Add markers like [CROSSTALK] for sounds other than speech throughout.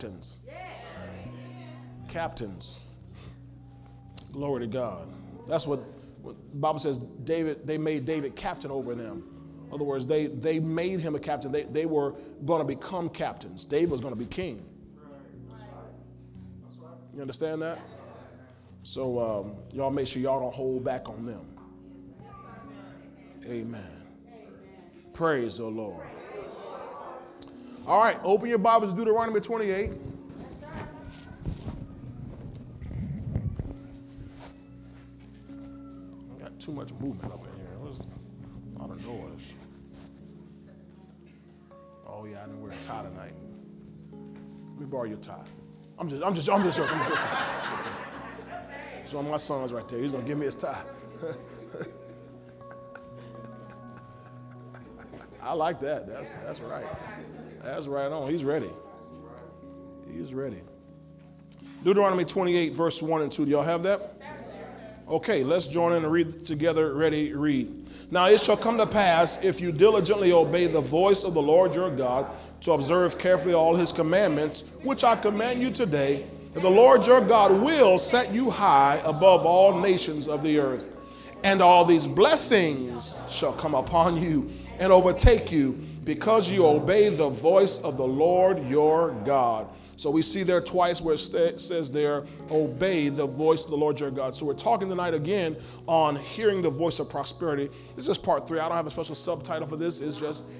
captains. Captains. Glory to God. That's what, what the Bible says. David, they made David captain over them. In other words, they, they made him a captain. They, they were going to become captains. David was going to be king. You understand that? So um, y'all make sure y'all don't hold back on them. Amen. Praise the Lord. All right, open your Bibles to Deuteronomy 28. I got too much movement up in here. There's a lot of noise. Oh yeah, I didn't wear a tie tonight. Let me borrow your tie. I'm just, I'm just, I'm just joking. I'm just joking. It's one of my sons right there. He's gonna give me his tie. [LAUGHS] I like that. That's that's right. That's right on. He's ready. He's ready. Deuteronomy 28, verse 1 and 2. Do y'all have that? Okay, let's join in and read together. Ready, read. Now it shall come to pass if you diligently obey the voice of the Lord your God to observe carefully all his commandments, which I command you today, that the Lord your God will set you high above all nations of the earth. And all these blessings shall come upon you and overtake you because you obey the voice of the Lord your God. So we see there twice where it says there, obey the voice of the Lord your God. So we're talking tonight again on hearing the voice of prosperity. This is part three. I don't have a special subtitle for this. It's just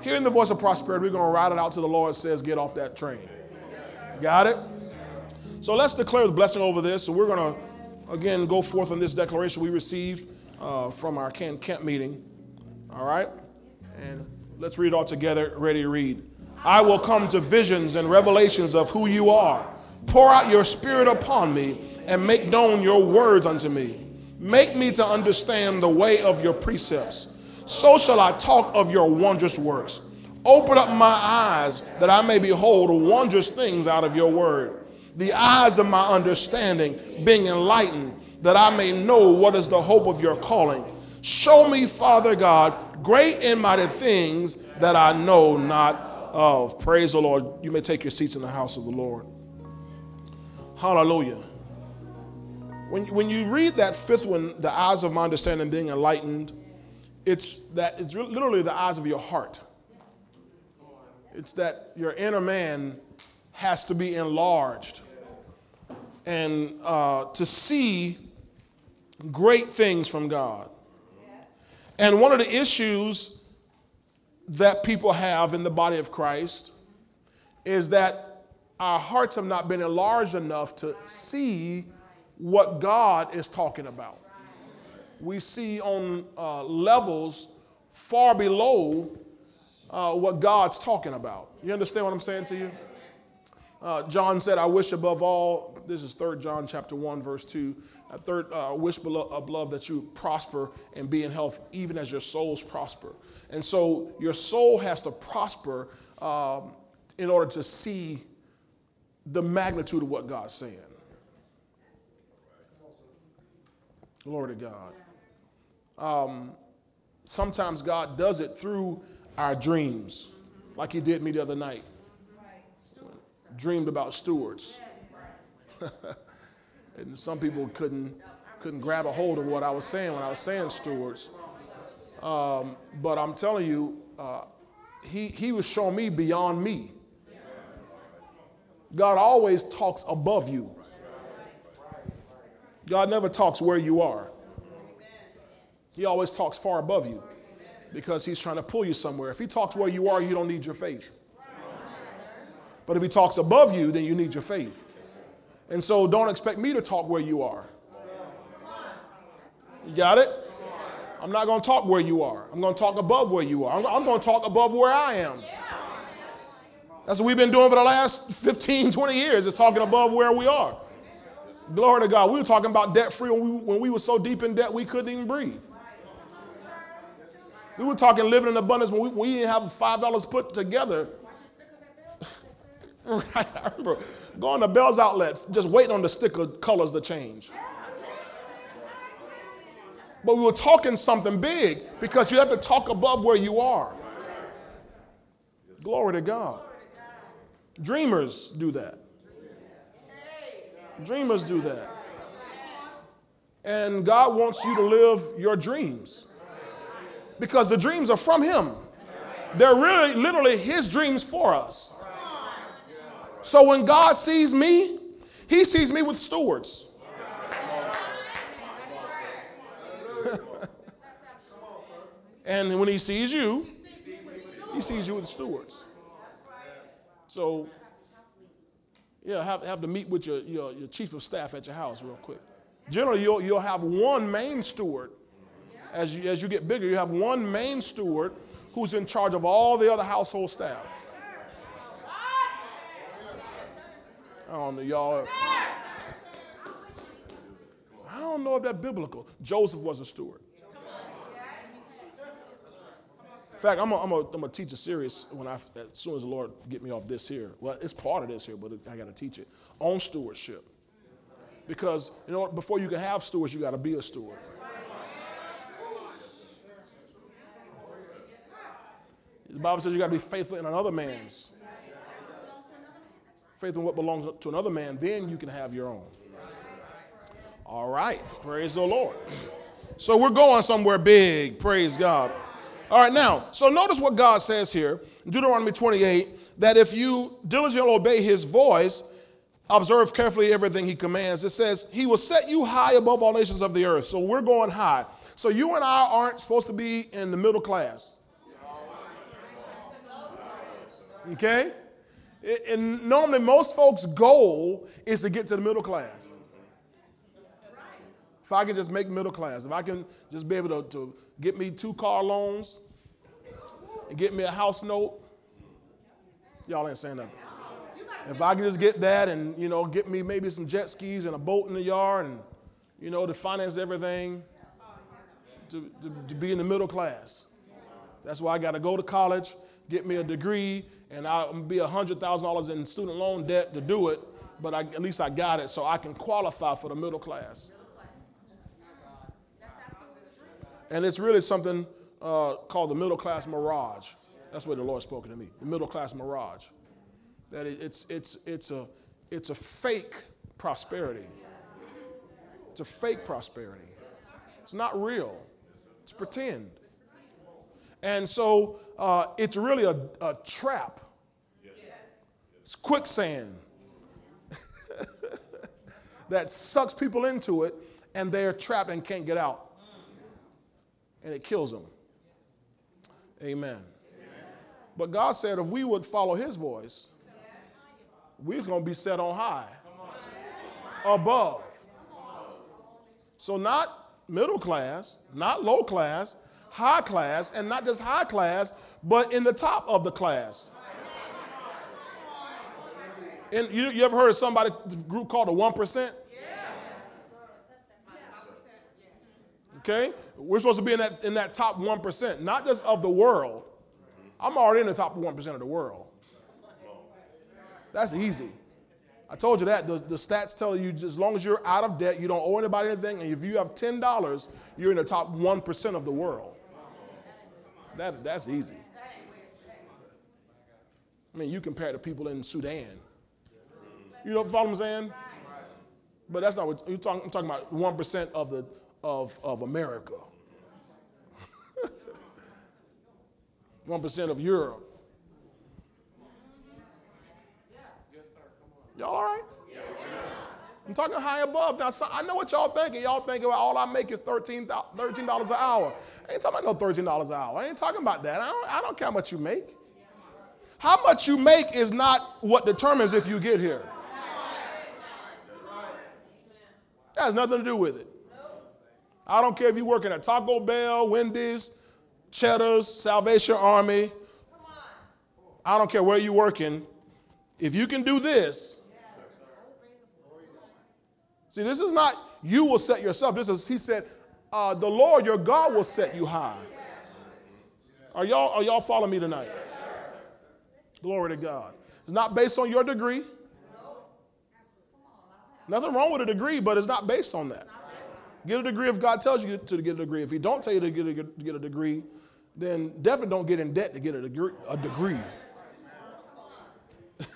hearing the voice of prosperity. We're going to ride it out to the Lord says, get off that train. Got it? So let's declare the blessing over this. So we're going to, again, go forth on this declaration we received uh, from our camp meeting. All right? And let's read all together. Ready to read. I will come to visions and revelations of who you are. Pour out your spirit upon me and make known your words unto me. Make me to understand the way of your precepts. So shall I talk of your wondrous works. Open up my eyes that I may behold wondrous things out of your word. The eyes of my understanding being enlightened, that I may know what is the hope of your calling. Show me, Father God, great and mighty things that I know not of. Praise the Lord. You may take your seats in the house of the Lord. Hallelujah. When, when you read that fifth one, the eyes of my understanding being enlightened, it's that it's literally the eyes of your heart. It's that your inner man has to be enlarged and uh, to see great things from God. And one of the issues that people have in the body of Christ is that our hearts have not been enlarged enough to see what God is talking about. We see on uh, levels far below uh, what God's talking about. You understand what I'm saying to you? Uh, John said, I wish above all, this is 3 John chapter 1, verse 2. I third, uh, wish love that you prosper and be in health, even as your souls prosper. And so your soul has to prosper um, in order to see the magnitude of what God's saying. Glory to God. Um, sometimes God does it through our dreams, like He did me the other night. Dreamed about stewards. [LAUGHS] and some people couldn't couldn't grab a hold of what I was saying when I was saying stewards. Um, but I'm telling you, uh, he he was showing me beyond me. God always talks above you. God never talks where you are. He always talks far above you because he's trying to pull you somewhere. If he talks where you are, you don't need your faith. But if he talks above you, then you need your faith. And so don't expect me to talk where you are. You got it? I'm not going to talk where you are. I'm going to talk above where you are. I'm, going to talk above where I am. That's what we've been doing for the last 15, 20 years, is talking above where we are. Glory to God. We were talking about debt free when we, when we were so deep in debt we couldn't even breathe. We were talking living in abundance when we, we didn't have $5 put together. [LAUGHS] right, I remember going to Bealls Outlet, just waiting on the sticker colors to change. But we were talking something big because you have to talk above where you are. Glory to God. Dreamers do that. Dreamers do that. And God wants you to live your dreams because the dreams are from Him. They're really, literally His dreams for us. So when God sees me, He sees me with stewards. [LAUGHS] and when He sees you, He sees you with stewards. So, yeah, have, have to meet with your, your, your chief of staff at your house real quick. Generally, you'll, you'll have one main steward. As you, as you get bigger, you have one main steward who's in charge of all the other household staff. I don't know, y'all. I don't know if that's biblical. Joseph was a steward. In fact, I'm going to teach a series when I, as soon as the Lord get me off this here. Well, it's part of this here, but I got to teach it on stewardship. Because you know, before you can have stewards, you got to be a steward. The Bible says you got to be faithful in another man's. Faithful in what belongs to another man, then you can have your own. All right. Praise the Lord. So we're going somewhere big. Praise God. All right, now, so notice what God says here, Deuteronomy 28, that if you diligently obey his voice, observe carefully everything he commands, it says, he will set you high above all nations of the earth. So we're going high. So you and I aren't supposed to be in the middle class. Okay? And normally, most folks' goal is to get to the middle class. If I can just make middle class, if I can just be able to, to get me two car loans and get me a house note, y'all ain't saying nothing. If I can just get that and, you know, get me maybe some jet skis and a boat in the yard and, you know, to finance everything, to, to, to be in the middle class. That's why I got to go to college, get me a degree, and I'll be $100,000 in student loan debt to do it, but I, at least I got it so I can qualify for the middle class. And it's really something uh, called the middle class mirage. That's what the Lord spoken to me. The middle class mirage. That it's it's it's a it's a fake prosperity. It's a fake prosperity. It's not real. It's pretend. And so uh, it's really a, a trap. It's quicksand [LAUGHS] that sucks people into it, and they're trapped and can't get out and it kills them. Amen. Amen. But God said if we would follow his voice, we're going to be set on high, above. So, not middle class, not low class, high class, and not just high class, but in the top of the class. And you, you ever heard of somebody group called the 1%? Yes. Okay? We're supposed to be in that, in that top 1%, not just of the world. I'm already in the top 1% of the world. That's easy. I told you that. The, the stats tell you as long as you're out of debt, you don't owe anybody anything, and if you have $10, you're in the top 1% of the world. That, that's easy. I mean, you compare to people in Sudan. You know what I'm saying? But that's not what you're talking, I'm talking about 1% of the of, of America, [LAUGHS] 1% of Europe. Y'all all right? I'm talking high above. Now, I know what y'all thinking. Y'all thinking well, all I make is $13, $13 an hour. I ain't talking about no $13 an hour. I ain't talking about that. I don't, I don't care how much you make. How much you make is not what determines if you get here. That has nothing to do with it. I don't care if you're working at Taco Bell, Wendy's, Cheddar's, Salvation Army. I don't care where you're working. If you can do this, see, this is not you will set yourself. This is, he said, uh, the Lord your God will set you high. Are y'all, are y'all following me tonight? Glory to God. It's not based on your degree. Nothing wrong with a degree, but it's not based on that. Get a degree if God tells you to get a degree. If He don't tell you to get a, get a degree, then definitely don't get in debt to get a degree. A degree. [LAUGHS]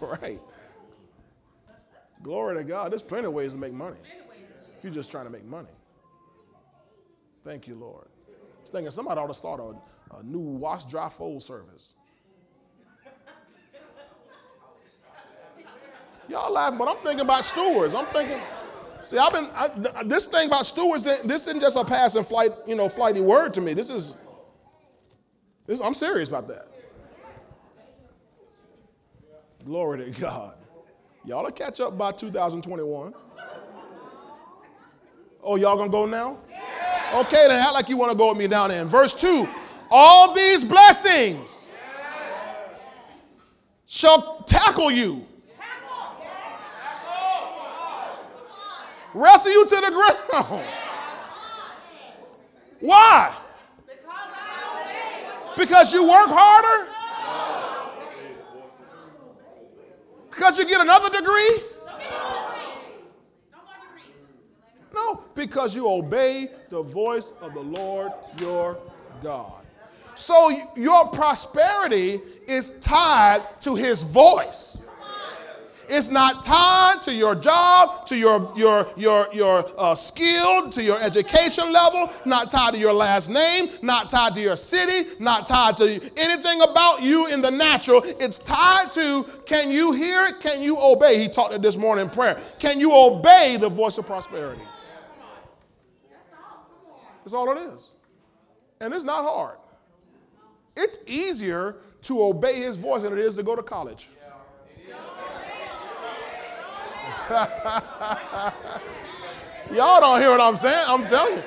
right. Glory to God. There's plenty of ways to make money if you're just trying to make money. Thank you, Lord. I was thinking somebody ought to start a, a new wash, dry, fold service. Y'all laughing, but I'm thinking about stewards. I'm thinking, see, I've been, I, this thing about stewards, this isn't just a passing flight, you know, flighty word to me. This is, this, I'm serious about that. Glory to God. Y'all will catch up by 2021. Oh, y'all gonna go now? Okay, then act like you want to go with me down there. In verse 2, all these blessings shall tackle you. Wrestle you to the ground. Why? Because you work harder? Because you get another degree? No, because you obey the voice of the Lord your God. So your prosperity is tied to his voice. It's not tied to your job, to your your your your uh, skill, to your education level. Not tied to your last name. Not tied to your city. Not tied to anything about you in the natural. It's tied to can you hear it? Can you obey? He talked it this morning in prayer. Can you obey the voice of prosperity? That's all it is, and it's not hard. It's easier to obey His voice than it is to go to college. [LAUGHS] Y'all don't hear what I'm saying. I'm telling you.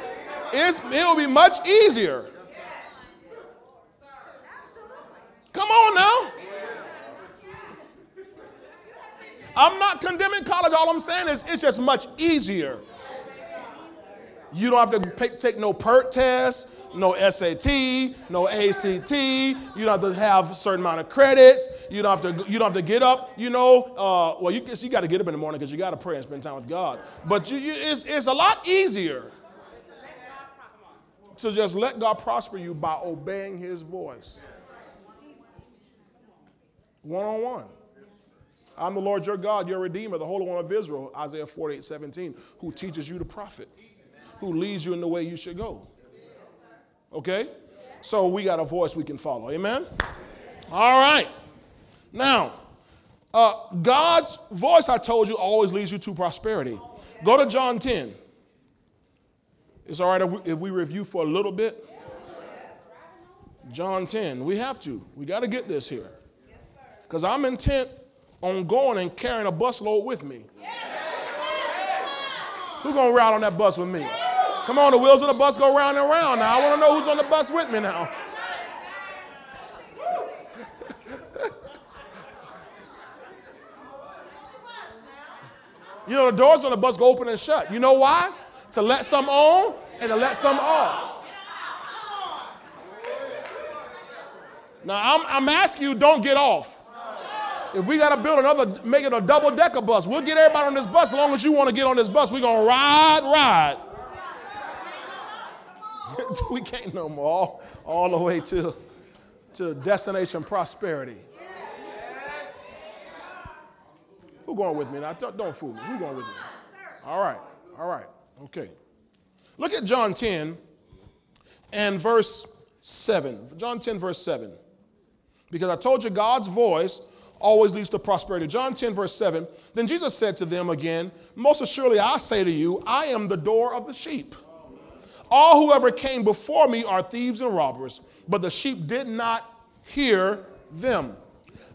It's, it'll be much easier. Come on now. I'm not condemning college. All I'm saying is it's just much easier. You don't have to take no PERT test no SAT, no ACT. You don't have to have a certain amount of credits. You don't have to. You don't have to get up. You know. Uh, well, you you got to get up in the morning because you got to pray and spend time with God. But you, you, it's it's a lot easier to just let God prosper you by obeying His voice. One on one. I'm the Lord your God, your Redeemer, the Holy One of Israel, Isaiah 48, 17, who teaches you to profit, who leads you in the way you should go. Okay? So we got a voice we can follow. Amen? All right. Now, uh, God's voice, I told you, always leads you to prosperity. Go to John 10. It's all right if we, if we review for a little bit. John 10. We have to. We got to get this here. Because I'm intent on going and carrying a busload with me. Who's going to ride on that bus with me? Come on, the wheels of the bus go round and round now. I want to know who's on the bus with me now. you know, the doors on the bus go open and shut. You know why? To let some on and to let some off. Now, I'm, I'm asking you, don't get off. If we got to build another, make it a double decker bus, we'll get everybody on this bus as long as you want to get on this bus. We're going to ride, ride. [LAUGHS] we can't no more. All, all the way to, to destination prosperity. Who going with me now? Don't, don't fool me. Who going with me? All right. All right. Okay. Look at John 10 and verse 7. John 10, verse 7. Because I told you God's voice always leads to prosperity. John 10, verse 7. Then Jesus said to them again, Most assuredly I say to you, I am the door of the sheep. All whoever came before me are thieves and robbers, but the sheep did not hear them.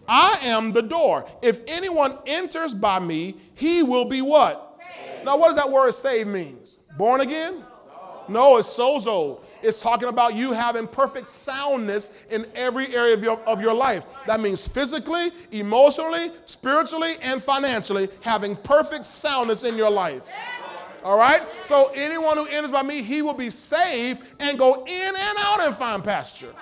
I am the door. If anyone enters by me, he will be what? Saved. Now, what does that word save means? Born again? No, it's sozo. It's talking about you having perfect soundness in every area of your, of your life. That means physically, emotionally, spiritually, and financially, having perfect soundness in your life. All right? So anyone who enters by me, he will be saved and go in and out and find pasture.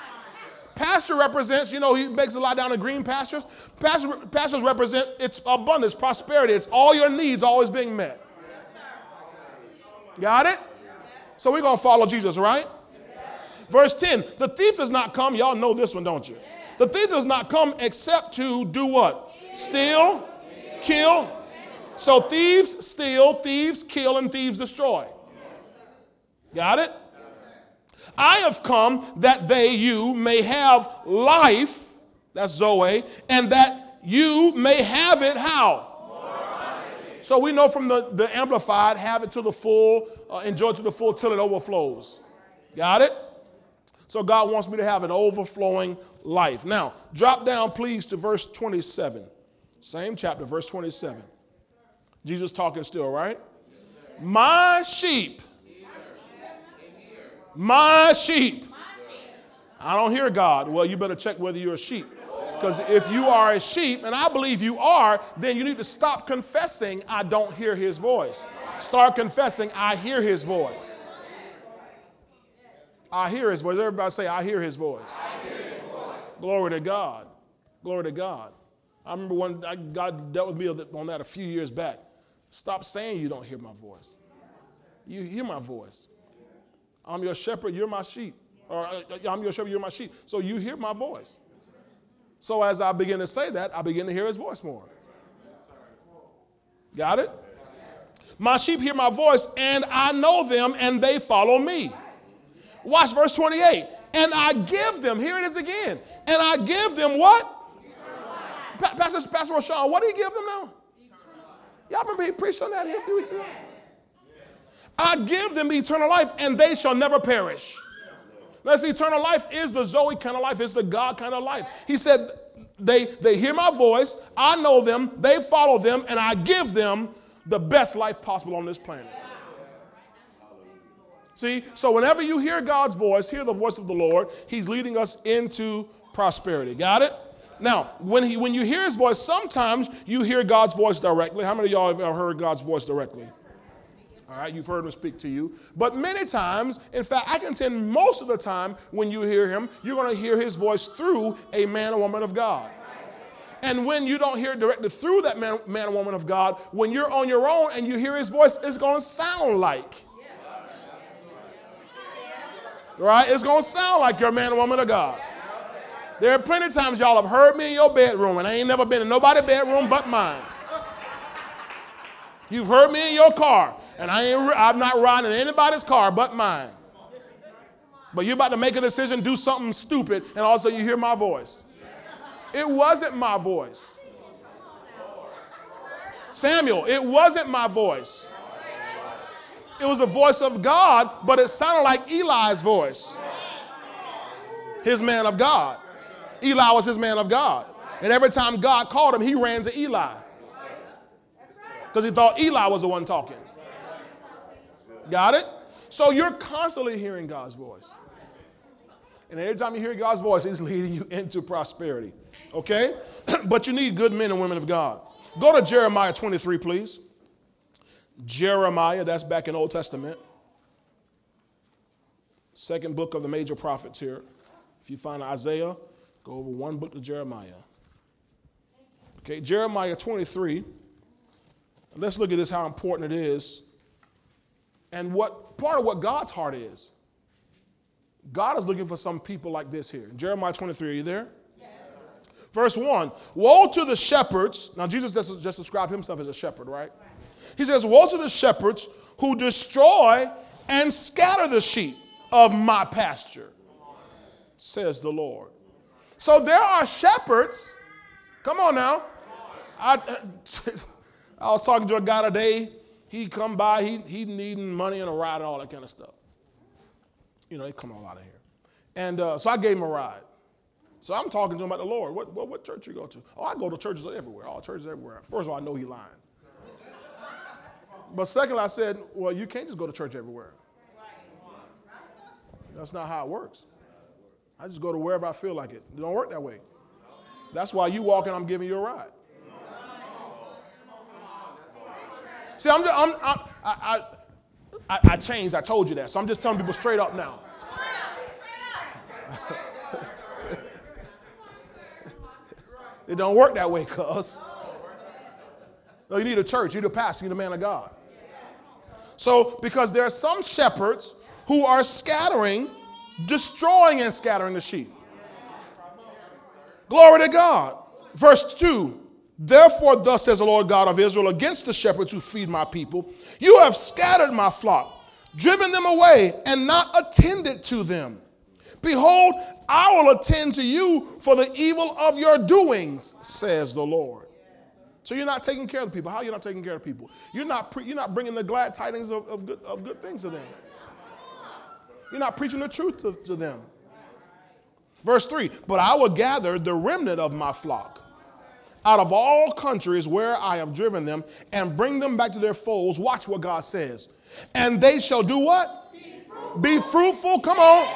Pasture represents, you know, he makes a lot down in green pastures. Pasture, pastures represent its abundance, prosperity. It's all your needs always being met. Got it? So we're going to follow Jesus, right? Verse 10 The thief does not come. Y'all know this one, don't you? The thief does not come except to do what? steal, kill. So thieves steal, thieves kill, and thieves destroy. Got it? I have come that they, you, may have life, that's Zoe, and that you may have it how? So we know from the, the Amplified, have it to the full, uh, enjoy to the full till it overflows. Got it? So God wants me to have an overflowing life. Now, drop down, please, to verse 27. Same chapter, verse 27. Jesus talking still, right? My sheep. My sheep. I don't hear God. Well, you better check whether you're a sheep. Because if you are a sheep, and I believe you are, then you need to stop confessing, I don't hear his voice. Start confessing, I hear his voice. I hear his voice. Everybody say, I hear his voice. Hear his voice. Glory to God. Glory to God. I remember when God dealt with me on that a few years back. Stop saying you don't hear my voice. You hear my voice. I'm your shepherd, you're my sheep. Or uh, I'm your shepherd, you're my sheep. So you hear my voice. So as I begin to say that, I begin to hear his voice more. Got it? My sheep hear my voice, and I know them, and they follow me. Watch verse 28. And I give them, here it is again, and I give them what? Pa- Pastor, Pastor Rashawn, what do he give them now? Y'all remember he preached on that here a few weeks ago? I give them eternal life, and they shall never perish. That's eternal life is the Zoe kind of life, it's the God kind of life. He said, they, they hear my voice, I know them, they follow them, and I give them the best life possible on this planet. See, so whenever you hear God's voice, hear the voice of the Lord, He's leading us into prosperity. Got it? Now, when, he, when you hear His voice, sometimes you hear God's voice directly. How many of y'all have ever heard God's voice directly? All right, you've heard him speak to you. But many times, in fact, I contend most of the time when you hear him, you're going to hear his voice through a man or woman of God. And when you don't hear it directly through that man, man or woman of God, when you're on your own and you hear his voice, it's going to sound like. Right? It's going to sound like you're a man or woman of God. There are plenty of times y'all have heard me in your bedroom, and I ain't never been in nobody's bedroom but mine. You've heard me in your car, and I ain't, I'm not riding in anybody's car but mine. But you're about to make a decision, do something stupid, and also you hear my voice. It wasn't my voice. Samuel, it wasn't my voice. It was the voice of God, but it sounded like Eli's voice. His man of God. Eli was his man of God. And every time God called him, he ran to Eli. Because he thought Eli was the one talking. Got it? So you're constantly hearing God's voice. And every time you hear God's voice, He's [LAUGHS] leading you into prosperity. Okay? [CLEARS THROAT] but you need good men and women of God. Go to Jeremiah 23, please. Jeremiah, that's back in Old Testament. Second book of the major prophets here. If you find Isaiah, go over one book to Jeremiah. Okay, Jeremiah 23. Let's look at this, how important it is, and what part of what God's heart is. God is looking for some people like this here. Jeremiah 23, are you there? Yes. Verse 1 Woe to the shepherds. Now, Jesus just, just described himself as a shepherd, right? He says, Woe to the shepherds who destroy and scatter the sheep of my pasture, says the Lord. So there are shepherds. Come on now. I, [LAUGHS] I was talking to a guy today. He come by, he, he needing money and a ride and all that kind of stuff. You know, they come all out of here. And uh, so I gave him a ride. So I'm talking to him about the Lord. What, what, what church you go to? Oh, I go to churches everywhere. All churches everywhere. First of all, I know he lying. But secondly, I said, well, you can't just go to church everywhere. That's not how it works. I just go to wherever I feel like it. It don't work that way. That's why you walk and I'm giving you a ride. See, I'm, just, I'm, I'm I, I, I changed. I told you that. So I'm just telling people straight up now. [LAUGHS] it don't work that way, cuz. No, you need a church. You need a pastor. You need a man of God. So, because there are some shepherds who are scattering, destroying and scattering the sheep. Glory to God. Verse 2 Therefore, thus says the Lord God of Israel against the shepherds who feed my people, you have scattered my flock, driven them away, and not attended to them. Behold, I will attend to you for the evil of your doings, says the Lord. So you're not taking care of the people. How are you not taking care of people? You're not, pre- you're not bringing the glad tidings of, of, good, of good things to them. You're not preaching the truth to, to them. Verse 3 But I will gather the remnant of my flock out of all countries where I have driven them and bring them back to their folds. Watch what God says. And they shall do what? Be fruitful. Be fruitful. Come on.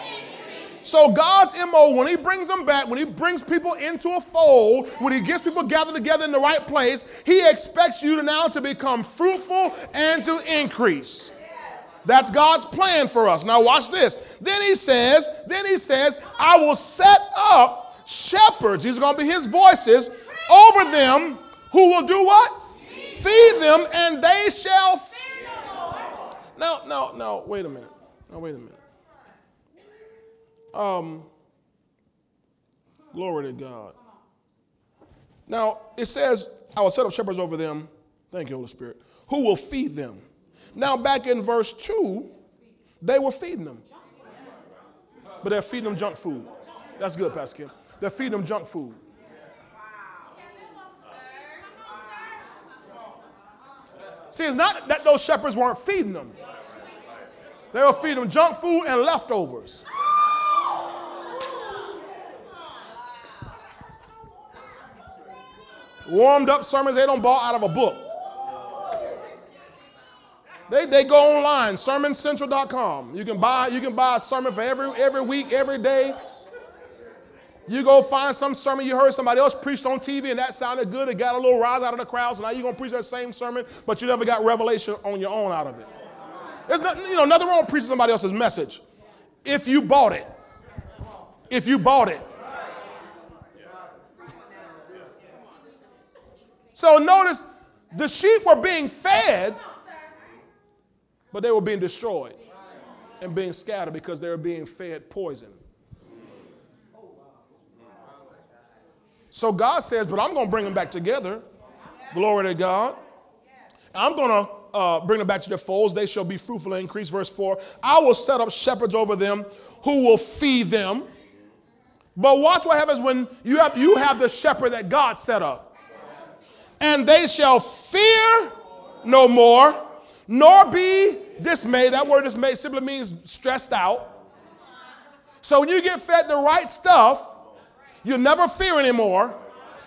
So God's MO, when he brings them back, when he brings people into a fold, when he gets people gathered together in the right place, he expects you to now to become fruitful and to increase. That's God's plan for us. Now watch this. Then he says, then he says, I will set up shepherds. These are going to be his voices over them who will do what? Feed them and they shall. Now, now, now, wait a minute. Now, wait a minute. Um, glory to God. Now, it says, I will set up shepherds over them. Thank you, Holy Spirit. Who will feed them. Now, back in verse 2, they were feeding them. But they're feeding them junk food. That's good, Pastor Kim. They're feeding them junk food. See, it's not that those shepherds weren't feeding them. They were feeding them junk food and leftovers. Warmed up sermons they don't bought out of a book. They, they go online, sermoncentral.com. You can buy you can buy a sermon for every every week, every day. You go find some sermon you heard somebody else preached on TV and that sounded good. It got a little rise out of the crowd. So now you're gonna preach that same sermon, but you never got revelation on your own out of it. There's not, you know, nothing wrong with preaching somebody else's message. If you bought it. If you bought it. So notice the sheep were being fed, but they were being destroyed and being scattered because they were being fed poison. So God says, but I'm going to bring them back together. Glory to God. I'm going to uh, bring them back to their folds. They shall be fruitful and increase. Verse 4 I will set up shepherds over them who will feed them. But watch what happens when you have, you have the shepherd that God set up and they shall fear no more, nor be dismayed. That word dismayed simply means stressed out. So when you get fed the right stuff, you'll never fear anymore.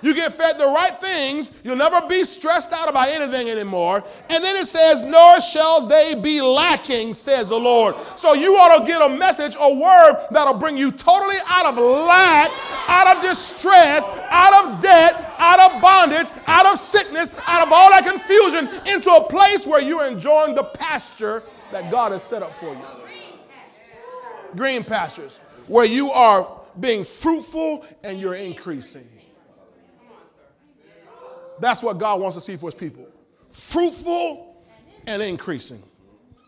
You get fed the right things, you'll never be stressed out about anything anymore. And then it says, Nor shall they be lacking, says the Lord. So you ought to get a message, a word that'll bring you totally out of lack, out of distress, out of debt, out of bondage, out of sickness, out of all that confusion, into a place where you're enjoying the pasture that God has set up for you. Green pastures, where you are being fruitful and you're increasing. That's what God wants to see for his people fruitful and increasing.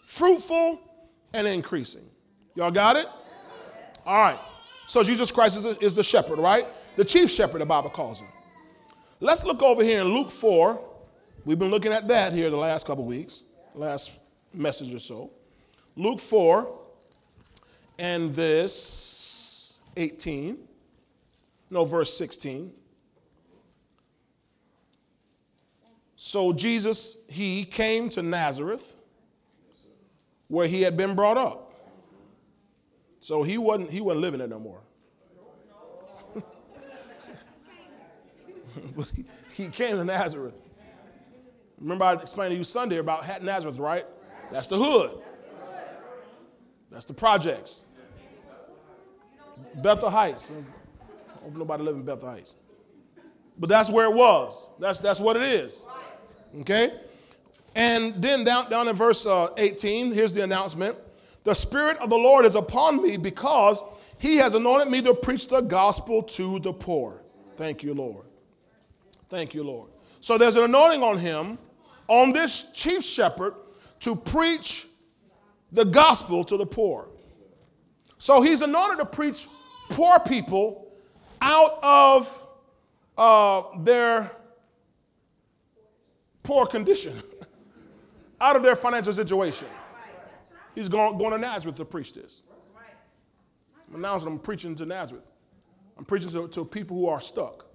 Fruitful and increasing. Y'all got it? All right. So Jesus Christ is, is the shepherd, right? The chief shepherd, the Bible calls him. Let's look over here in Luke 4. We've been looking at that here the last couple weeks, last message or so. Luke 4 and this 18. No, verse 16. So Jesus, he came to Nazareth where he had been brought up. So he wasn't, he wasn't living there no more. [LAUGHS] but he, he came to Nazareth. Remember, I explained to you Sunday about Hat Nazareth, right? That's the hood. That's the projects. Bethel Heights. I hope nobody live in Bethel Heights. But that's where it was. That's, that's what it is. Okay? And then down, down in verse uh, 18, here's the announcement The Spirit of the Lord is upon me because he has anointed me to preach the gospel to the poor. Thank you, Lord. Thank you, Lord. So there's an anointing on him, on this chief shepherd, to preach the gospel to the poor. So he's anointed to preach poor people out of uh, their poor condition, [LAUGHS] out of their financial situation. He's going, going to Nazareth to preach this. I'm announcing I'm preaching to Nazareth. I'm preaching to, to people who are stuck.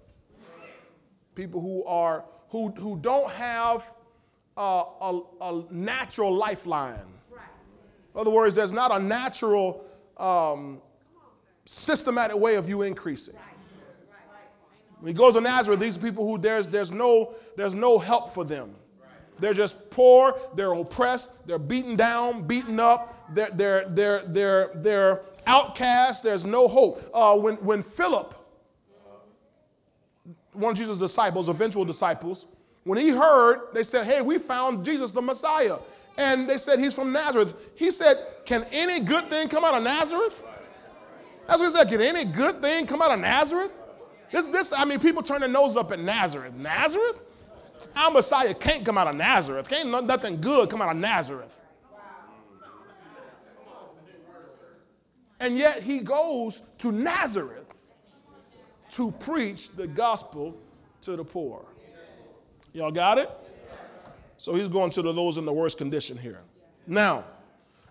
People who are who, who don't have a, a, a natural lifeline. In other words, there's not a natural um, systematic way of you increasing. When he goes to Nazareth, these people who there's there's no there's no help for them. They're just poor, they're oppressed, they're beaten down, beaten up, they're they're they're they're, they're outcast, there's no hope. Uh, when when Philip, one of Jesus' disciples, eventual disciples, when he heard, they said, Hey, we found Jesus the Messiah. And they said he's from Nazareth. He said, Can any good thing come out of Nazareth? That's what he said. Can any good thing come out of Nazareth? This, this, I mean, people turn their nose up at Nazareth. Nazareth? Our Messiah can't come out of Nazareth. Can't nothing good come out of Nazareth. And yet he goes to Nazareth to preach the gospel to the poor. Y'all got it? So he's going to the, those in the worst condition here. Now,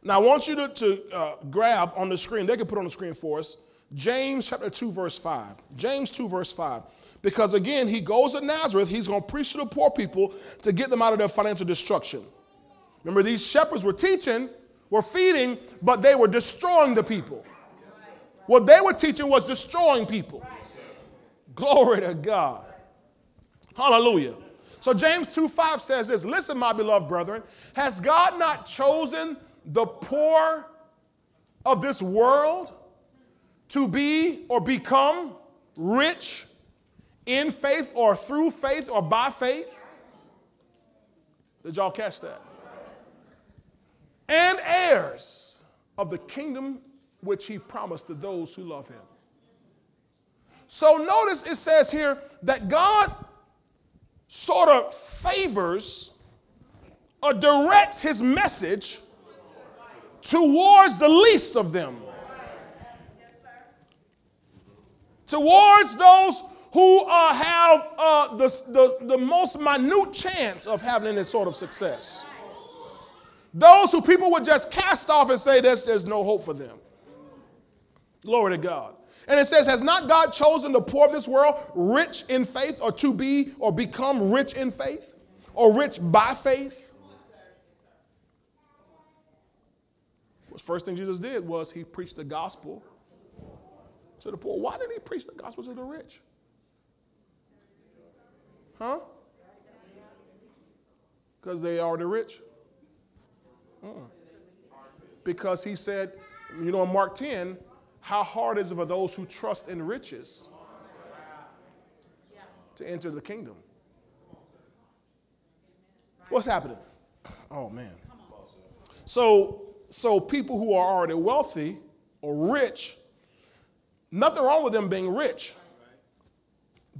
now I want you to, to uh, grab on the screen, they can put on the screen for us, James chapter 2, verse 5. James 2, verse 5. Because again, he goes to Nazareth, he's going to preach to the poor people to get them out of their financial destruction. Remember, these shepherds were teaching, were feeding, but they were destroying the people. What they were teaching was destroying people. Glory to God. Hallelujah. So James 2 5 says this Listen, my beloved brethren, has God not chosen the poor of this world to be or become rich in faith or through faith or by faith? Did y'all catch that? And heirs of the kingdom which he promised to those who love him. So notice it says here that God sort of favors or directs his message towards the least of them. Towards those who uh, have uh, the, the, the most minute chance of having any sort of success. Those who people would just cast off and say there's, there's no hope for them. Glory to God. And it says, Has not God chosen the poor of this world rich in faith or to be or become rich in faith or rich by faith? The first thing Jesus did was he preached the gospel to the poor. Why didn't he preach the gospel to the rich? Huh? Because they are the rich? Uh-uh. Because he said, you know, in Mark 10, how hard is it for those who trust in riches to enter the kingdom? What's happening? Oh man. So so people who are already wealthy or rich, nothing wrong with them being rich.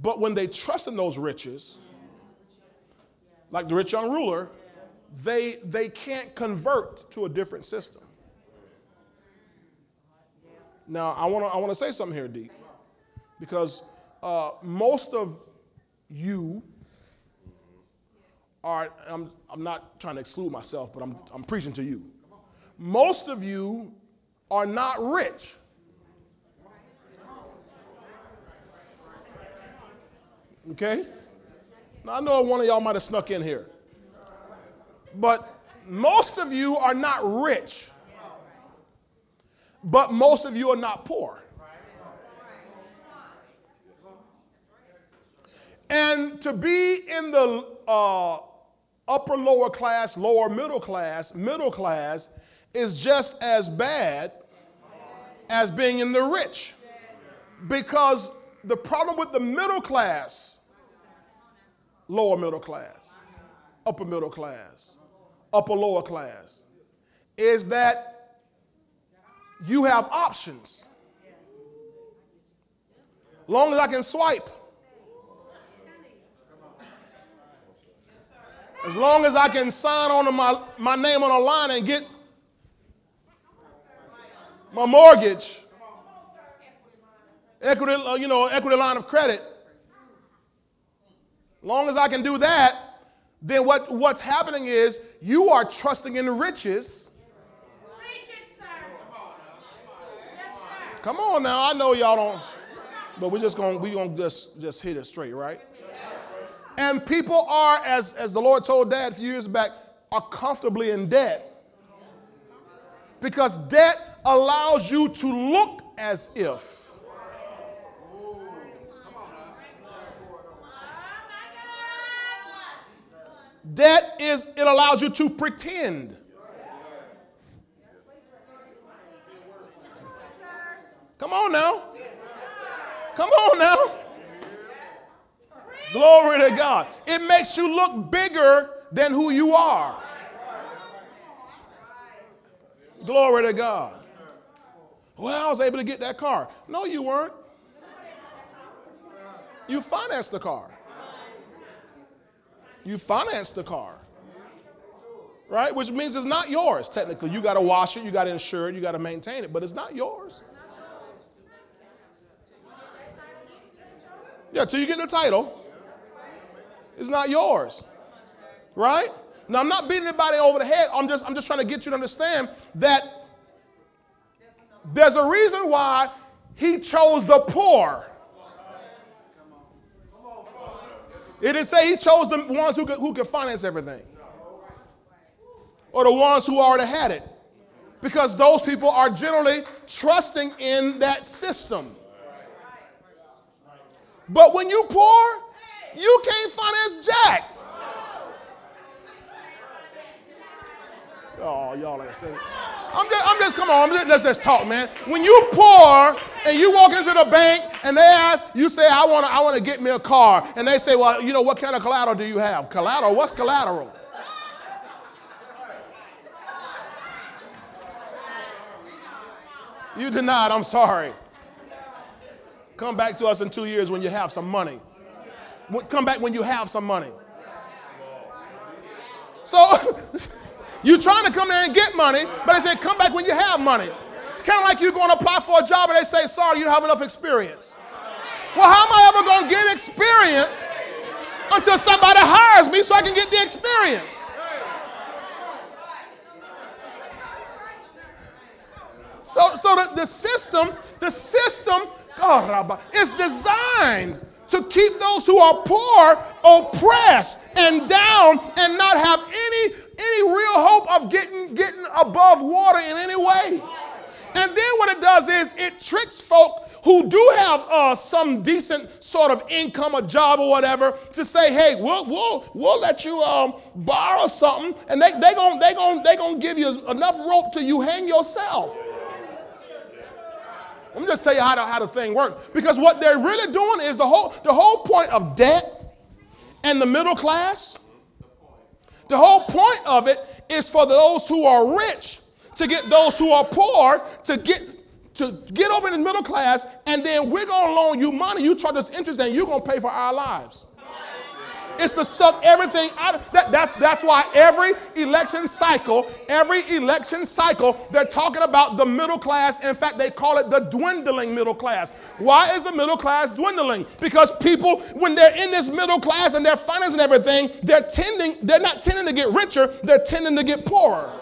But when they trust in those riches, like the rich young ruler, they they can't convert to a different system. Now, I want to I want to say something here, D, because uh, most of you are. I'm I'm not trying to exclude myself, but I'm I'm preaching to you. Most of you are not rich. Okay? Now, I know one of y'all might have snuck in here. But most of you are not rich. But most of you are not poor. And to be in the uh, upper lower class, lower middle class, middle class is just as bad as being in the rich. Because the problem with the middle class, lower middle class, upper middle class, upper lower class, is that you have options. As long as I can swipe. As long as I can sign on my, my name on a line and get my mortgage, equity, uh, you know, equity line of credit. Long as I can do that, then what, what's happening is you are trusting in the riches. Come on now, I know y'all don't, but we're just gonna we gonna just just hit it straight, right? And people are, as as the Lord told Dad a few years back, are comfortably in debt because debt allows you to look as if. Debt is, it allows you to pretend. Come on now. Come on now. Glory to God. It makes you look bigger than who you are. Glory to God. Well, I was able to get that car. No, you weren't. You financed the car. You financed the car. Right? Which means it's not yours, technically. You got to wash it, you got to insure it, you got to maintain it, but it's not yours. Yeah, till you get the title. It's not yours. Right? Now I'm not beating anybody over the head. I'm just I'm just trying to get you to understand that there's a reason why he chose the poor. It didn't say he chose the ones who could, who could finance everything or the ones who already had it. Because those people are generally trusting in that system. But when you poor, you can't finance jack. Oh, y'all ain't saying. I'm just, I'm just, come on, let's just talk, man. When you poor and you walk into the bank and they ask, you say, I want to, I want to get me a car, and they say, well, you know, what kind of collateral do you have? Collateral? What's collateral? You denied. I'm sorry. Come back to us in two years when you have some money. Come back when you have some money. So. [LAUGHS] You're trying to come there and get money, but they say, come back when you have money. Kind of like you're going to apply for a job and they say, sorry, you don't have enough experience. Well, how am I ever going to get experience until somebody hires me so I can get the experience? So, so the, the system, the system, God, is designed to keep those who are poor oppressed and down and not have any any real hope of getting, getting above water in any way. And then what it does is it tricks folk who do have uh, some decent sort of income, a job or whatever, to say, hey, we'll, we'll, we'll let you um, borrow something, and they're they going they gonna, they gonna give you enough rope till you hang yourself. Let me just tell you how the, how the thing works. Because what they're really doing is the whole, the whole point of debt and the middle class the whole point of it is for those who are rich to get those who are poor to get to get over in the middle class, and then we're gonna loan you money. You charge us interest, and you're gonna pay for our lives. It's to suck everything out of that. That's that's why every election cycle, every election cycle, they're talking about the middle class. In fact, they call it the dwindling middle class. Why is the middle class dwindling? Because people, when they're in this middle class and they're financing everything, they're tending, they're not tending to get richer, they're tending to get poorer.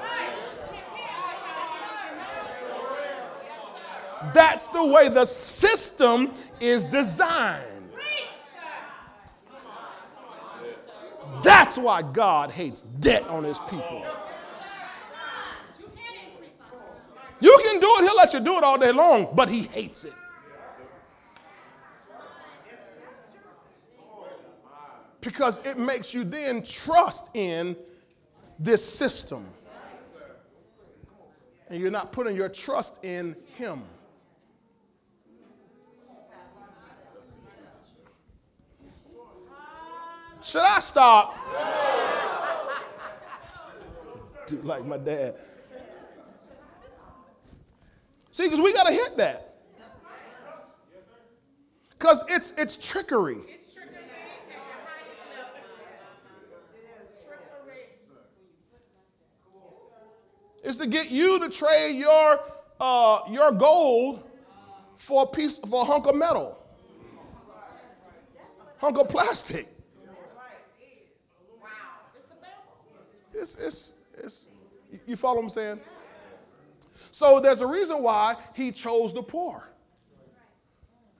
That's the way the system is designed. That's why God hates debt on his people. You can do it, he'll let you do it all day long, but he hates it. Because it makes you then trust in this system. And you're not putting your trust in him. Should I stop? [LAUGHS] Dude, like my dad. See, because we got to hit that. Because it's, it's trickery. it's trickery. It's to get you to trade your, uh, your gold for a piece, for a hunk of metal, hunk of plastic. It's, it's, it's, you follow what I'm saying? So there's a reason why he chose the poor.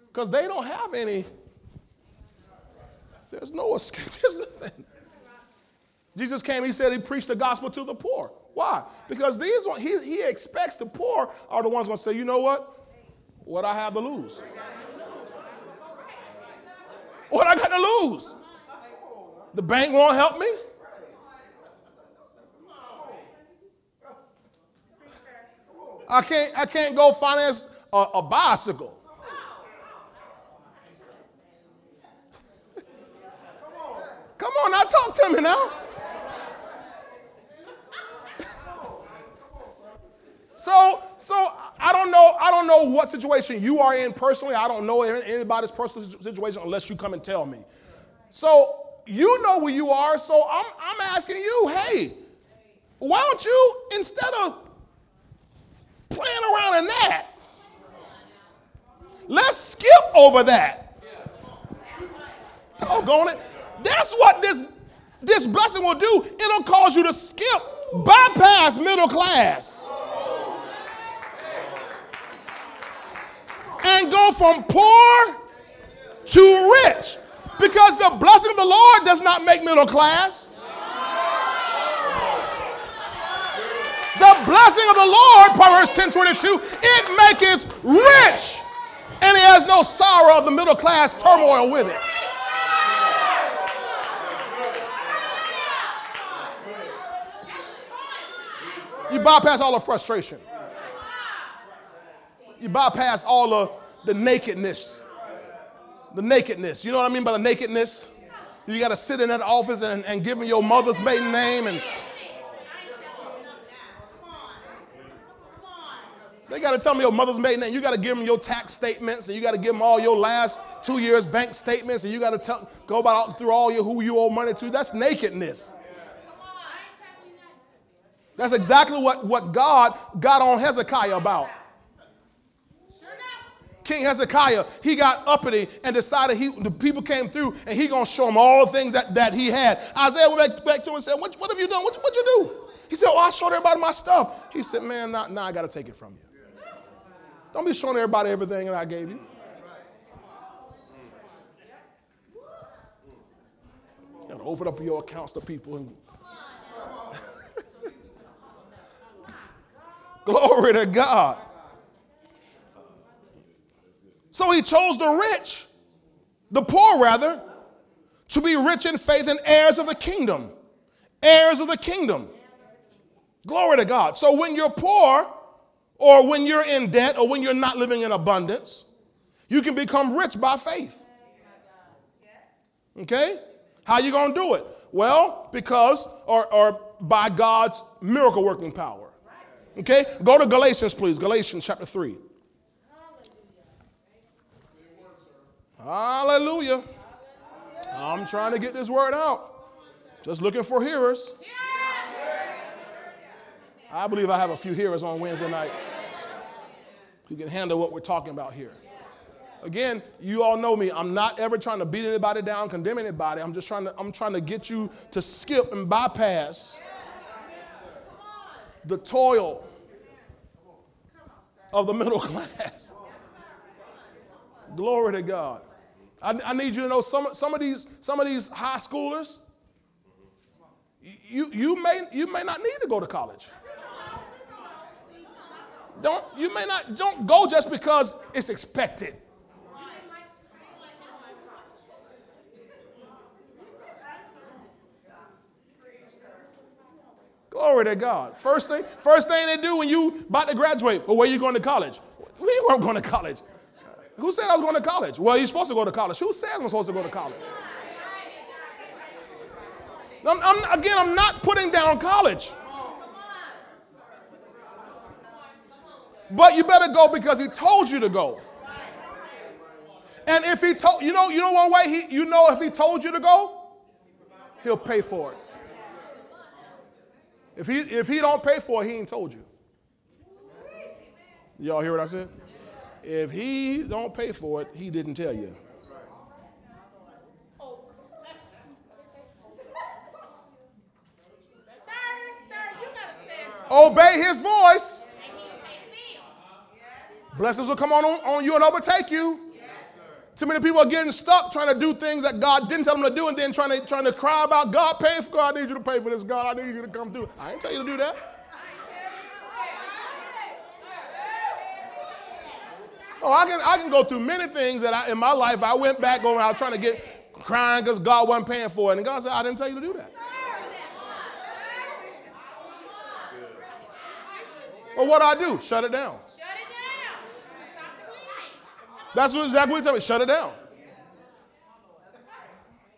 Because they don't have any, there's no escape, [LAUGHS] there's nothing. Jesus came, he said he preached the gospel to the poor. Why? Because these he, he expects the poor are the ones going to say, you know what? What I have to lose. What I got to lose? The bank won't help me. I can't, I can't go finance a, a bicycle. Come on now, talk to me now. So, so I don't know. I don't know what situation you are in personally. I don't know anybody's personal situation unless you come and tell me. So you know where you are. So I'm, I'm asking you, hey, why don't you instead of playing around in that, let's skip over that. Doggone it. That's what this this blessing will do. It'll cause you to skip, bypass middle class. and go from poor to rich. Because the blessing of the Lord does not make middle class. The blessing of the Lord, Proverbs 10 22, it maketh rich, and he has no sorrow of the middle class turmoil with it. You bypass all the frustration you bypass all of the nakedness. The nakedness. You know what I mean by the nakedness? You got to sit in that office and, and give them your mother's maiden name and They got to tell me your mother's maiden name. You got to give them your tax statements, and you got to give them all your last two years bank statements, and you got to go about through all your who you owe money to. That's nakedness. That's exactly what, what God got on Hezekiah about. King Hezekiah, he got uppity and decided he the people came through and he gonna show them all the things that, that he had. Isaiah went back, back to him and said, what, what have you done? What, what'd you do? He said, Oh, I showed everybody my stuff. He said, Man, now, now I gotta take it from you. Don't be showing everybody everything that I gave you. You gotta open up your accounts to people and [LAUGHS] Glory to God. So he chose the rich, the poor rather, to be rich in faith and heirs of the kingdom. Heirs of the kingdom. Glory to God. So when you're poor, or when you're in debt, or when you're not living in abundance, you can become rich by faith. Okay? How you going to do it? Well, because, or, or by God's miracle working power. Okay? Go to Galatians, please. Galatians chapter 3. Hallelujah. I'm trying to get this word out. Just looking for hearers. I believe I have a few hearers on Wednesday night who can handle what we're talking about here. Again, you all know me. I'm not ever trying to beat anybody down, condemn anybody. I'm just trying to, I'm trying to get you to skip and bypass the toil of the middle [LAUGHS] class. Glory to God. I, I, need you to know some, some, of these, some of these high schoolers, you, you, may, you may not need to go to college. Don't, you may not, don't go just because it's expected. Glory to God. First thing, first thing they do when you about to graduate, well, where you going to college? We weren't going to college. Uh, who said I was going to college? Well, you're supposed to go to college. Who said I'm supposed to go to college? I'm, I'm, again, I'm not putting down college. But you better go because he told you to go. And if he told you know, you know one way he you know if he told you to go, he'll pay for it. If he if he don't pay for it, he ain't told you. Y'all hear what I said? If he don't pay for it, he didn't tell you. obey his voice, blessings will come on, on you and overtake you. Too many people are getting stuck trying to do things that God didn't tell them to do and then trying to, trying to cry about God, pay for God, I need you to pay for this, God, I need you to come through. I ain't tell you to do that. Oh, I can, I can go through many things that I, in my life I went back going, I was trying to get crying because God wasn't paying for it. And God said, I didn't tell you to do that. Well, what do I do? Shut it down. That's what exactly what he told me. Shut it down.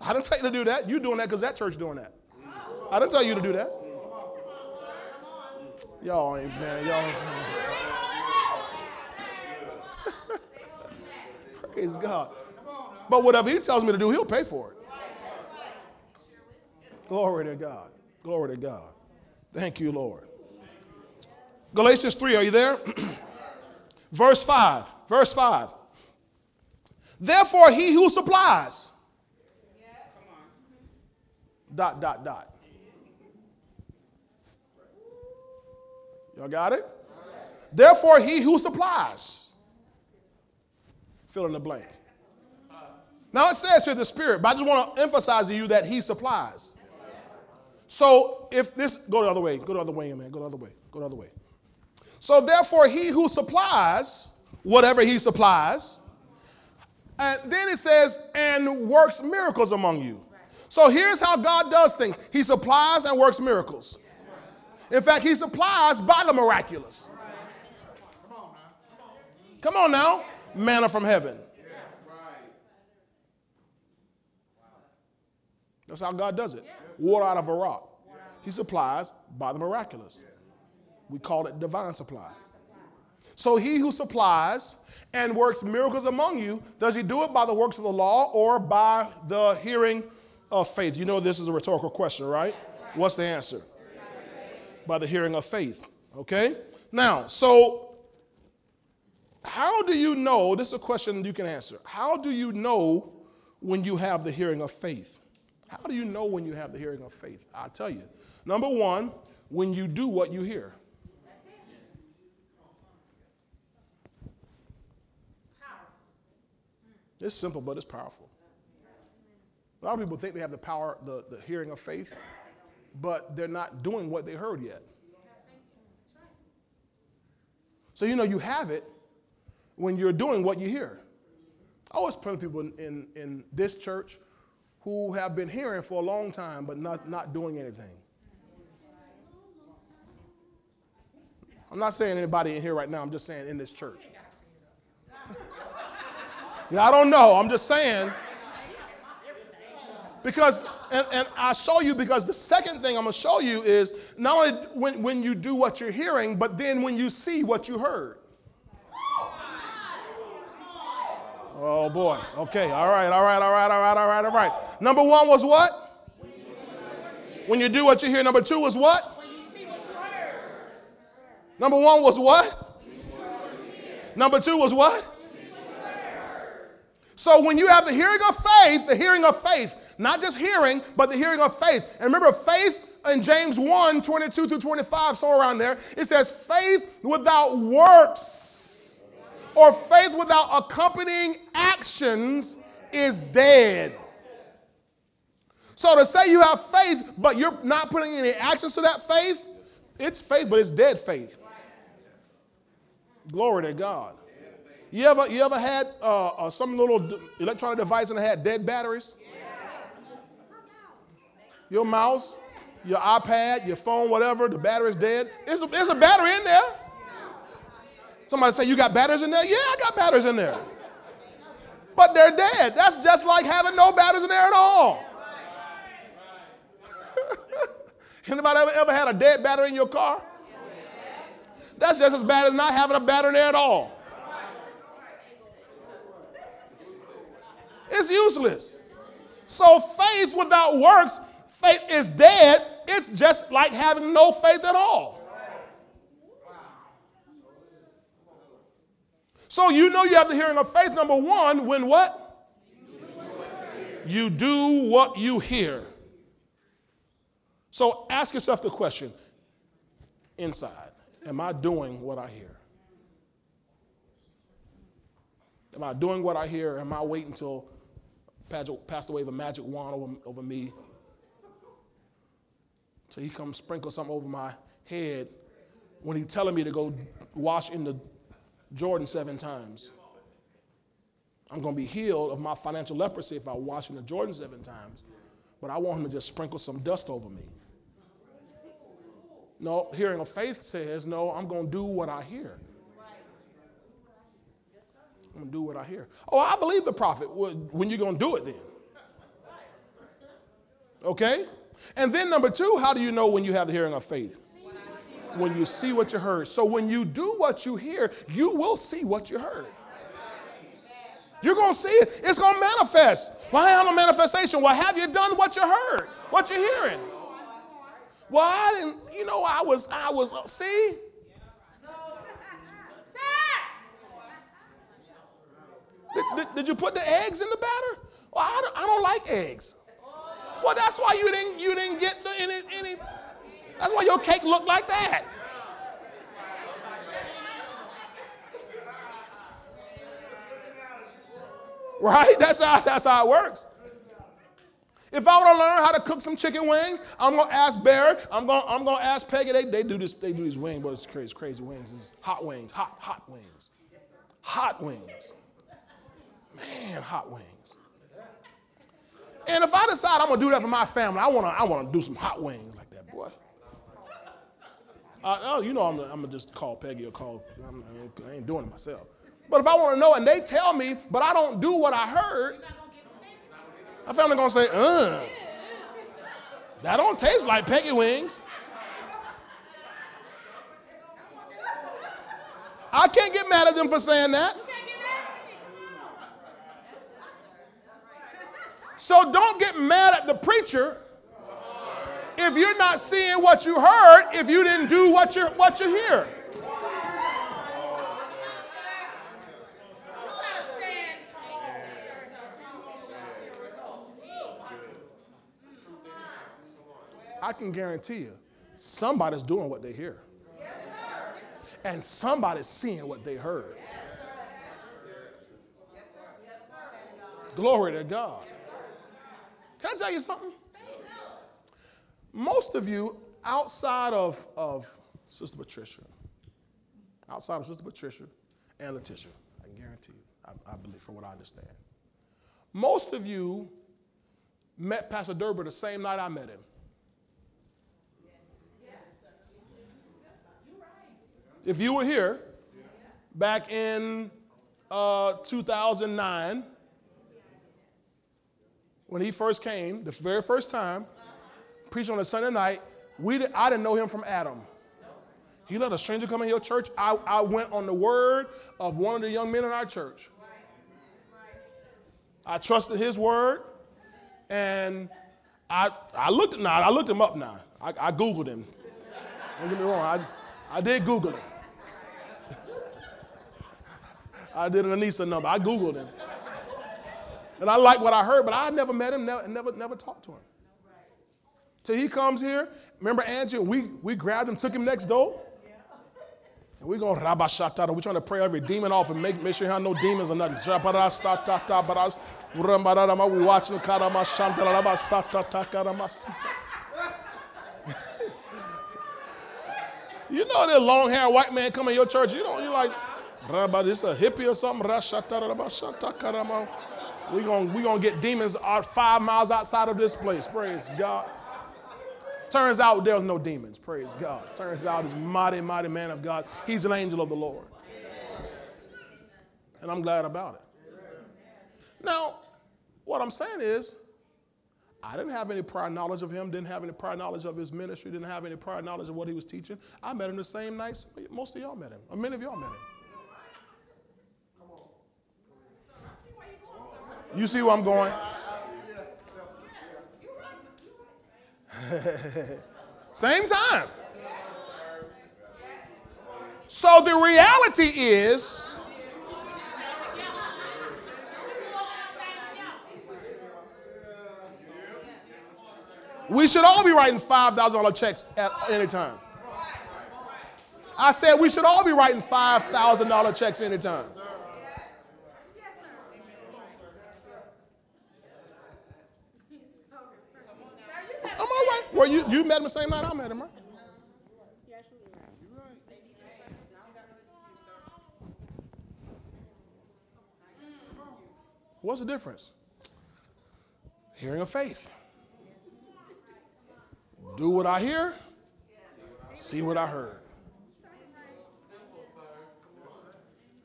I didn't tell you to do that. You doing that because that church doing that. I didn't tell you to do that. Y'all ain't man, y'all. [LAUGHS] Praise God. But whatever he tells me to do, he'll pay for it. Glory to God. Glory to God. Thank you, Lord. Galatians 3, are you there? [CLEARS THROAT] Verse 5. Verse 5. Therefore, he who supplies. Dot, dot, dot. Y'all got it? Therefore, he who supplies. Fill in the blank. Now it says here the Spirit, but I just want to emphasize to you that He supplies. So if this, go the other way, go the other way, man, go the other way, go the other way. So therefore, He who supplies whatever He supplies, and then it says, and works miracles among you. So here's how God does things He supplies and works miracles. In fact, He supplies by the miraculous. Come on now, manna from heaven. That's how God does it. Water out of a rock. He supplies by the miraculous. We call it divine supply. So he who supplies and works miracles among you, does he do it by the works of the law or by the hearing of faith? You know this is a rhetorical question, right? What's the answer? By the hearing of faith. Okay? Now, so how do you know? This is a question you can answer. How do you know when you have the hearing of faith? How do you know when you have the hearing of faith? I'll tell you. Number one, when you do what you hear. It's simple, but it's powerful. A lot of people think they have the power, the, the hearing of faith, but they're not doing what they heard yet. So, you know, you have it when you're doing what you hear. I always tell people in, in, in this church who have been hearing for a long time but not, not doing anything. I'm not saying anybody in here right now, I'm just saying in this church. Yeah, I don't know. I'm just saying. Because, and, and I show you because the second thing I'm going to show you is not only when, when you do what you're hearing, but then when you see what you heard. Oh boy. Okay. All right. All right. All right. All right. All right. All right. Number one was what? When you do what you hear. Number two was what? When you see what? You heard. Number one was what? Number two was what? So when you have the hearing of faith, the hearing of faith, not just hearing, but the hearing of faith. And remember, faith in James 1 22 through 25, somewhere around there, it says, faith without works or faith without accompanying actions is dead. So to say you have faith, but you're not putting any actions to that faith, it's faith, but it's dead faith. Glory to God. You ever, you ever had uh, uh, some little electronic device and it had dead batteries? Your mouse, your iPad, your phone, whatever, the battery's dead. There's a, there's a battery in there. Somebody say, You got batteries in there? Yeah, I got batteries in there. But they're dead. That's just like having no batteries in there at all. [LAUGHS] Anybody ever, ever had a dead battery in your car? That's just as bad as not having a battery in there at all. It's useless. So faith without works, faith is dead. It's just like having no faith at all. So you know you have the hearing of faith, number one, when what? You do what you hear. So ask yourself the question inside? Am I doing what I hear? Am I doing what I hear? Am I waiting until Pastor wave a magic wand over, over me? So he comes sprinkle something over my head when he's telling me to go wash in the Jordan seven times. I'm going to be healed of my financial leprosy if I wash in the Jordan seven times. But I want him to just sprinkle some dust over me. No, hearing of faith says, no, I'm going to do what I hear. I'm to do what I hear. Oh, I believe the prophet. When you to do it then? Okay? And then number two, how do you know when you have the hearing of faith? When you see what you heard. So when you do what you hear, you will see what you heard. You're to see it. It's to manifest. Why have manifestation? Well, have you done what you heard? What you're hearing? Well, I didn't, you know, I was, I was, see? Did, did, you put the eggs in the batter? Well, I don't, I don't like eggs. Well, that's why you didn't, you didn't get the, any, any, that's why your cake looked like that. Right? That's how, that's how it works. If I want to learn how to cook some chicken wings, I'm gonna ask Barry. I'm gonna I'm gonna ask Peggy. They, they do this. They do these wings, but it's crazy, crazy wings. It's hot wings, hot hot wings, hot wings. Man, hot wings. And if I decide I'm gonna do that for my family, I wanna I wanna do some hot wings like that, boy. Uh, oh, you know I'm, I'm gonna just call Peggy or call. I'm, I ain't doing it myself. But if I want to know and they tell me, but I don't do what I heard, my family gonna say, uh, that don't taste like Peggy wings. I can't get mad at them for saying that. So don't get mad at the preacher if you're not seeing what you heard, if you didn't do what you what you hear. I can guarantee you, somebody's doing what they hear. And somebody's seeing what they heard. Glory to God. Can I tell you something? Most of you, outside of, of Sister Patricia, outside of Sister Patricia and Letitia, I guarantee you, I, I believe from what I understand, most of you met Pastor Derber the same night I met him. If you were here back in uh, 2009, when he first came, the very first time, preached on a Sunday night, we did, I didn't know him from Adam. He let a stranger come in your church. I, I went on the word of one of the young men in our church. I trusted his word, and I, I looked now. I looked him up now. I, I Googled him. Don't get me wrong. I, I did Google him. [LAUGHS] I did an Anissa number. I Googled him. And I like what I heard, but I never met him, never, never, never talked to him. Till he comes here. Remember Angie? We, we grabbed him, took him next door. And we're going rabashata. We're trying to pray every demon off and make, make sure you have no demons or nothing. We watching [LAUGHS] You know that long haired white man come in your church, you know, you're like, Rabba, this a hippie or something. We're going we gonna get demons out five miles outside of this place. Praise God. Turns out there's no demons. Praise God. Turns out he's mighty, mighty man of God. He's an angel of the Lord. And I'm glad about it. Now, what I'm saying is, I didn't have any prior knowledge of him, didn't have any prior knowledge of his ministry, didn't have any prior knowledge of what he was teaching. I met him the same night most of y'all met him, or many of y'all met him. You see where I'm going? [LAUGHS] Same time. So the reality is, we should all be writing $5,000 checks at any time. I said we should all be writing $5,000 checks anytime. Am I right? Well, you, you met him the same night I met him, right? What's the difference? Hearing of faith. Do what I hear, see what I heard.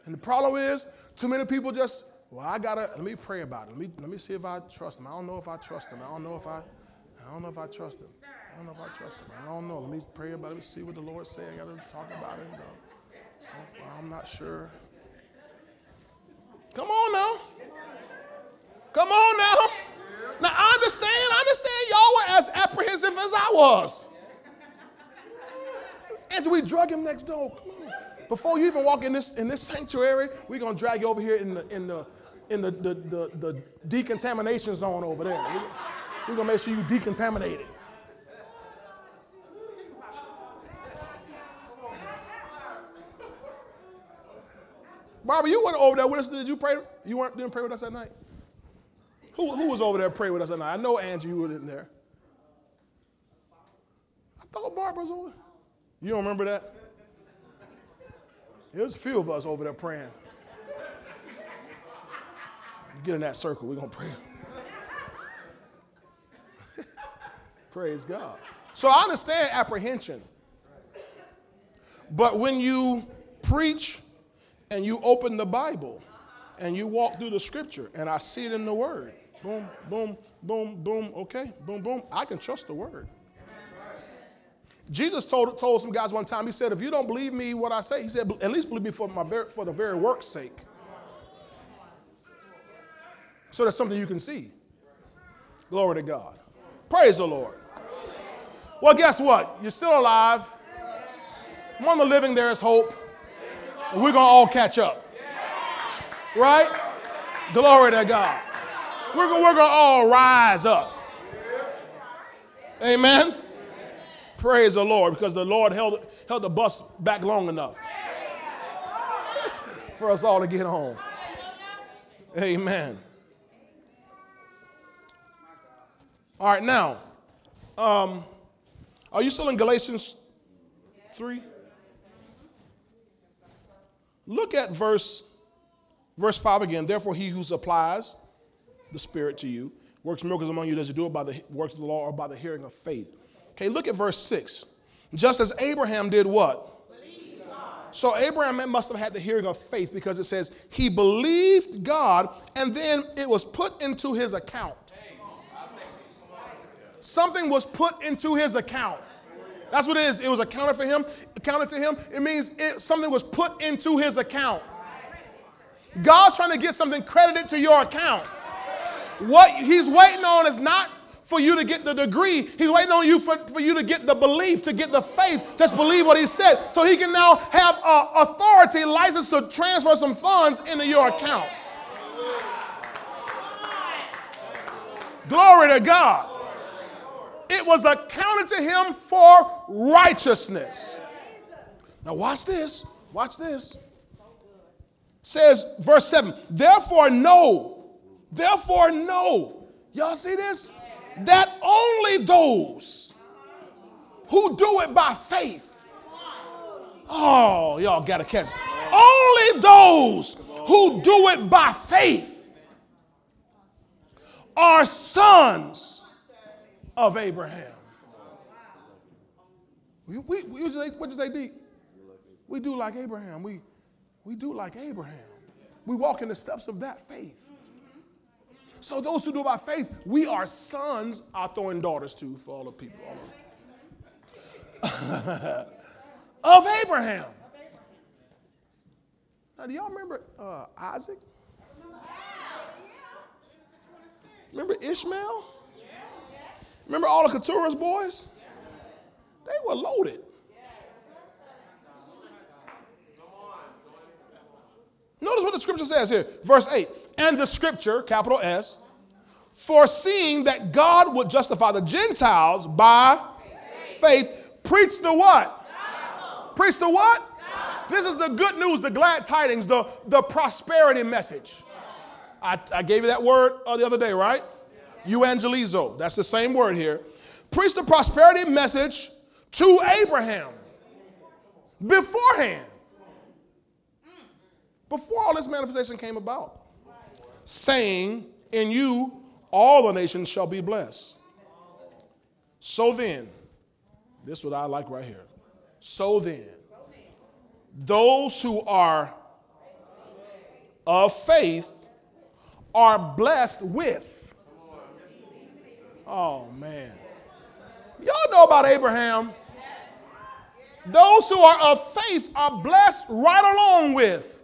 And the problem is, too many people just, well, I gotta let me pray about it. Let me let me see if I trust him. I don't know if I trust him. I don't know if I I don't know if I trust him. I don't know if I trust him. I don't know. Let me pray about it. See what the Lord say. I gotta talk about it. So, I'm not sure. Come on now. Come on now. Now I understand, I understand y'all were as apprehensive as I was. And we drug him next door. Before you even walk in this in this sanctuary, we're gonna drag you over here in the in the in the the, the, the decontamination zone over there. We're gonna make sure you decontaminate it. Barbara, you weren't over there with us. Did you pray? You weren't didn't pray with us that night? Who, who was over there praying with us that night? I know Angie, you were in there. I thought Barbara was over. You don't remember that? There was a few of us over there praying. Get in that circle. We're gonna pray. Praise God. So I understand apprehension. But when you preach and you open the Bible and you walk through the scripture and I see it in the word, boom, boom, boom, boom, okay, boom, boom, I can trust the word. Jesus told, told some guys one time, he said, if you don't believe me what I say, he said, at least believe me for, my very, for the very work's sake. So that's something you can see. Glory to God. Praise the Lord. Well, guess what? You're still alive. Among the living, there is hope. And we're going to all catch up. Right? Glory to God. We're we're going to all rise up. Amen. Praise the Lord, because the Lord held, held the bus back long enough [LAUGHS] for us all to get home. Amen. All right, now, um, are you still in Galatians 3? Look at verse, verse 5 again. Therefore, he who supplies the Spirit to you works miracles among you. Does he do it by the works of the law or by the hearing of faith? Okay, look at verse 6. Just as Abraham did what? So Abraham must have had the hearing of faith because it says he believed God and then it was put into his account. Something was put into his account. That's what it is. It was accounted for him, accounted to him. It means it, something was put into his account. God's trying to get something credited to your account. What he's waiting on is not for you to get the degree. He's waiting on you for, for you to get the belief, to get the faith. Just believe what he said. So he can now have uh, authority, license to transfer some funds into your account. Glory to God. It was accounted to him for righteousness. Now, watch this. Watch this. Says, verse 7 Therefore, know, therefore, know. Y'all see this? that only those who do it by faith. Oh, y'all got to catch. It. Only those who do it by faith are sons of Abraham. We, we, we what you say, D? We do like Abraham. We, we do like Abraham. We walk in the steps of that faith. So those who do by faith, we are sons. I'll throw in daughters too for all the people. [LAUGHS] of Abraham. Now, do y'all remember uh, Isaac? Remember Ishmael? Remember all the Keturah's boys? They were loaded. Notice what the scripture says here, verse 8 and the scripture, capital S, foreseeing that God would justify the Gentiles by faith, faith preach the what? Gospel. Preach the what? Gospel. This is the good news, the glad tidings, the, the prosperity message. I, I gave you that word uh, the other day, right? Evangelizo. That's the same word here. Preach the prosperity message to Abraham beforehand. Before all this manifestation came about, saying, In you all the nations shall be blessed. So then, this is what I like right here. So then, those who are of faith are blessed with. Oh, man. Y'all know about Abraham. Those who are of faith are blessed right along with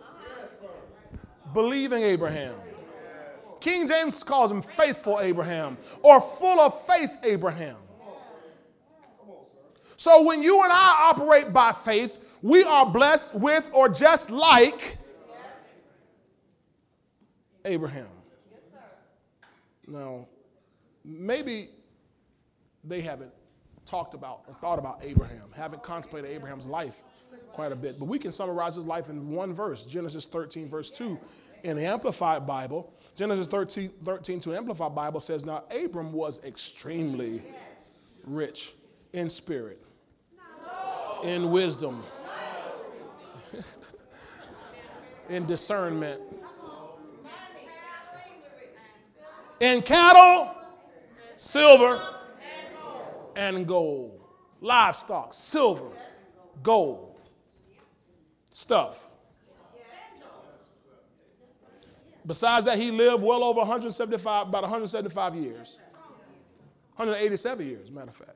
believing Abraham. King James calls him faithful Abraham or full of faith Abraham. So when you and I operate by faith, we are blessed with or just like Abraham. Now, maybe they haven't talked about or thought about Abraham, haven't contemplated Abraham's life quite a bit, but we can summarize his life in one verse Genesis 13, verse 2. In the Amplified Bible, Genesis 13, 13 to Amplified Bible says, Now Abram was extremely rich in spirit, in wisdom, [LAUGHS] in discernment, in cattle, silver, and gold. Livestock, silver, gold, stuff. Besides that, he lived well over 175, about 175 years. 187 years, matter of fact.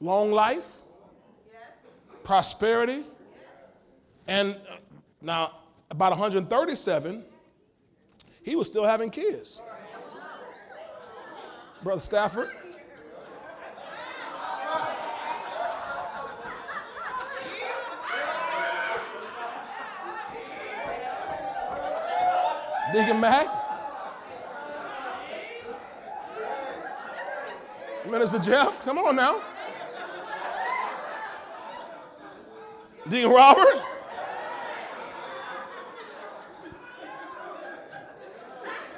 Long life, prosperity, and uh, now about 137, he was still having kids. Brother Stafford. Deacon Mac. Minister Jeff, come on now. Deacon Robert.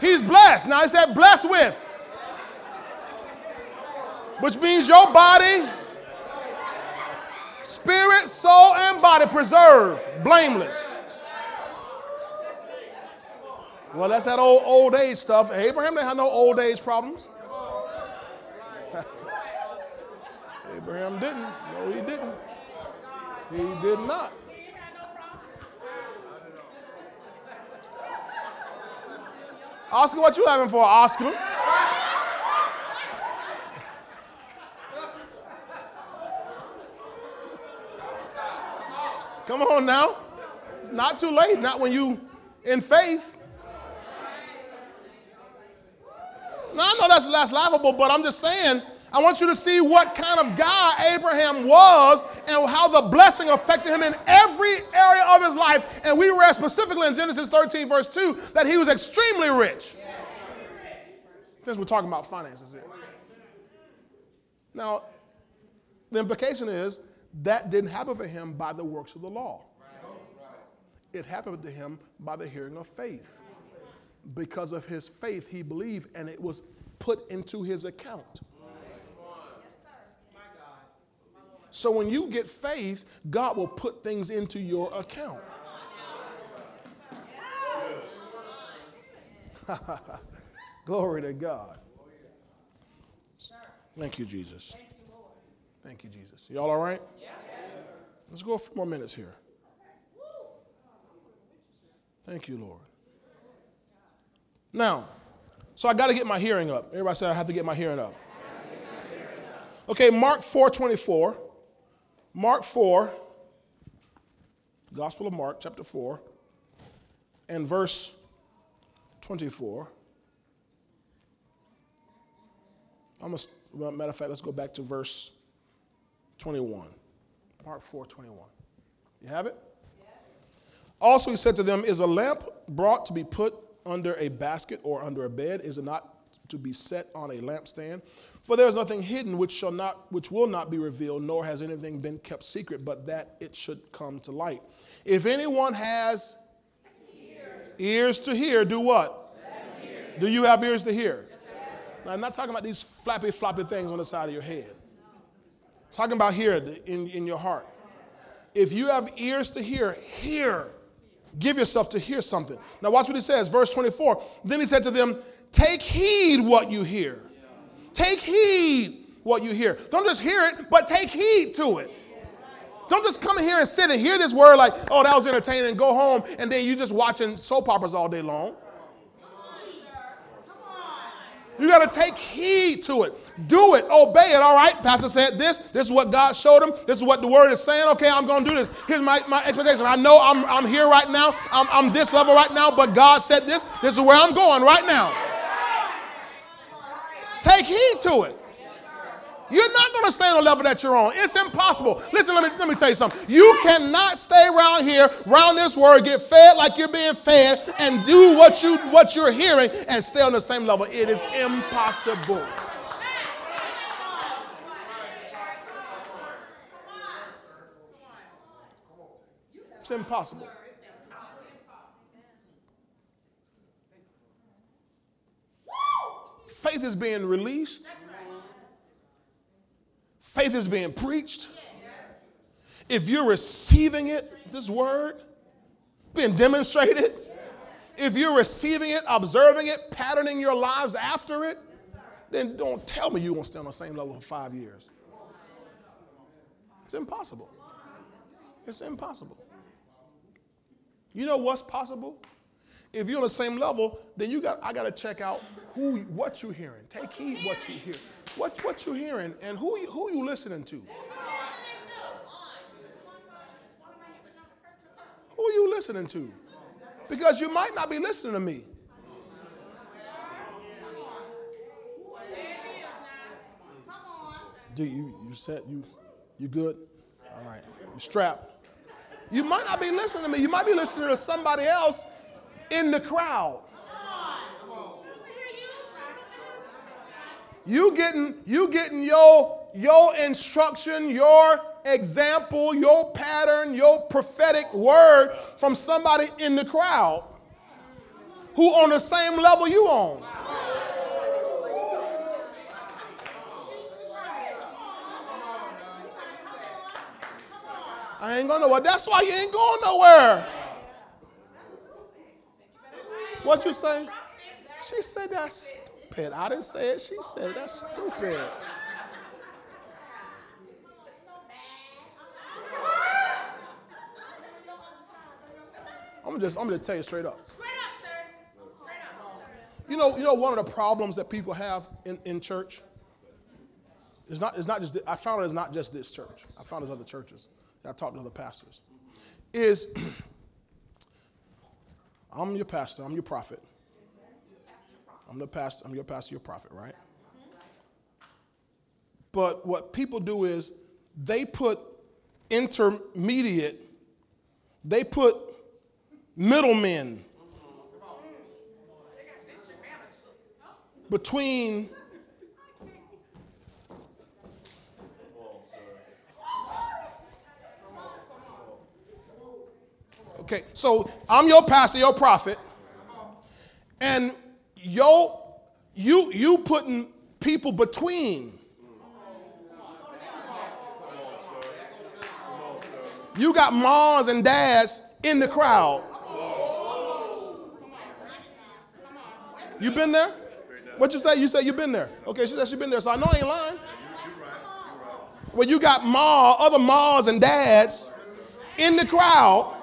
He's blessed. Now, he said blessed with which means your body, spirit, soul, and body preserved, blameless. Well, that's that old old age stuff. Abraham didn't have no old age problems. [LAUGHS] Abraham didn't. No, he didn't. He did not. Oscar, what you having for Oscar? Come on now. It's not too late, not when you in faith. Now I know that's, that's laughable, but I'm just saying, I want you to see what kind of guy Abraham was and how the blessing affected him in every area of his life. And we read specifically in Genesis 13, verse 2, that he was extremely rich. Since we're talking about finances here. Now, the implication is that didn't happen for him by the works of the law. It happened to him by the hearing of faith. Because of his faith, he believed, and it was put into his account. So when you get faith, God will put things into your account. [LAUGHS] Glory to God. Thank you, Jesus. Thank you, Jesus. Y'all all right? Let's go a few more minutes here. Thank you, Lord. Now, so I got to get my hearing up. Everybody said I have to get my hearing up. Okay, Mark 4:24. Mark 4, Gospel of Mark, chapter 4, and verse 24. I'm well, matter of fact, let's go back to verse 21. Mark 4 21. You have it? Also, he said to them, Is a lamp brought to be put under a basket or under a bed? Is it not to be set on a lampstand. For there is nothing hidden which shall not which will not be revealed, nor has anything been kept secret, but that it should come to light. If anyone has ears, ears to hear, do what? Do you have ears to hear? Now, I'm not talking about these flappy, floppy things on the side of your head. I'm talking about here in, in your heart. If you have ears to hear, hear. Give yourself to hear something. Now, watch what he says, verse 24. Then he said to them, Take heed what you hear. Take heed what you hear. Don't just hear it, but take heed to it. Don't just come in here and sit and hear this word like, oh, that was entertaining, go home, and then you just watching soap operas all day long. You got to take heed to it. Do it. Obey it. All right. Pastor said this. This is what God showed him. This is what the word is saying. Okay, I'm going to do this. Here's my, my expectation. I know I'm, I'm here right now. I'm, I'm this level right now, but God said this. This is where I'm going right now. Take heed to it. You're not going to stay on the level that you're on. It's impossible. Listen, let me, let me tell you something. You cannot stay around here, around this word, get fed like you're being fed, and do what, you, what you're hearing and stay on the same level. It is impossible. It's impossible. Faith is being released. Faith is being preached. If you're receiving it, this word, being demonstrated, if you're receiving it, observing it, patterning your lives after it, then don't tell me you're going to stay on the same level for five years. It's impossible. It's impossible. You know what's possible? If you're on the same level, then you got I got to check out who what you're hearing. Take heed what you hear. What what you're hearing and who you, who you listening to. Who are you listening to? Because you might not be listening to me. Do you you said you you good? All right. You strapped. You might not be listening to me. You might be listening to somebody else in the crowd. You getting you getting your your instruction, your example, your pattern, your prophetic word from somebody in the crowd who on the same level you on. I ain't going nowhere. That's why you ain't going nowhere. What you say? She said that's stupid. I didn't say it. She said it. that's stupid. I'm just I'm gonna tell you straight up. Straight up, sir. Straight up. Sir. You know, you know one of the problems that people have in, in church? It's not, it's not just, I found it's not just this church. I found there's other churches. I talked to other pastors. Is [CLEARS THROAT] I'm your pastor, I'm your prophet. I'm the pastor, I'm your pastor, your prophet, right? But what people do is they put intermediate, they put middlemen between Okay, so I'm your pastor, your prophet, and yo, you you putting people between. You got moms and dads in the crowd. You been there? What you say? You say you been there. Okay, she said she been there, so I know I ain't lying. Well, you got ma, other moms and dads in the crowd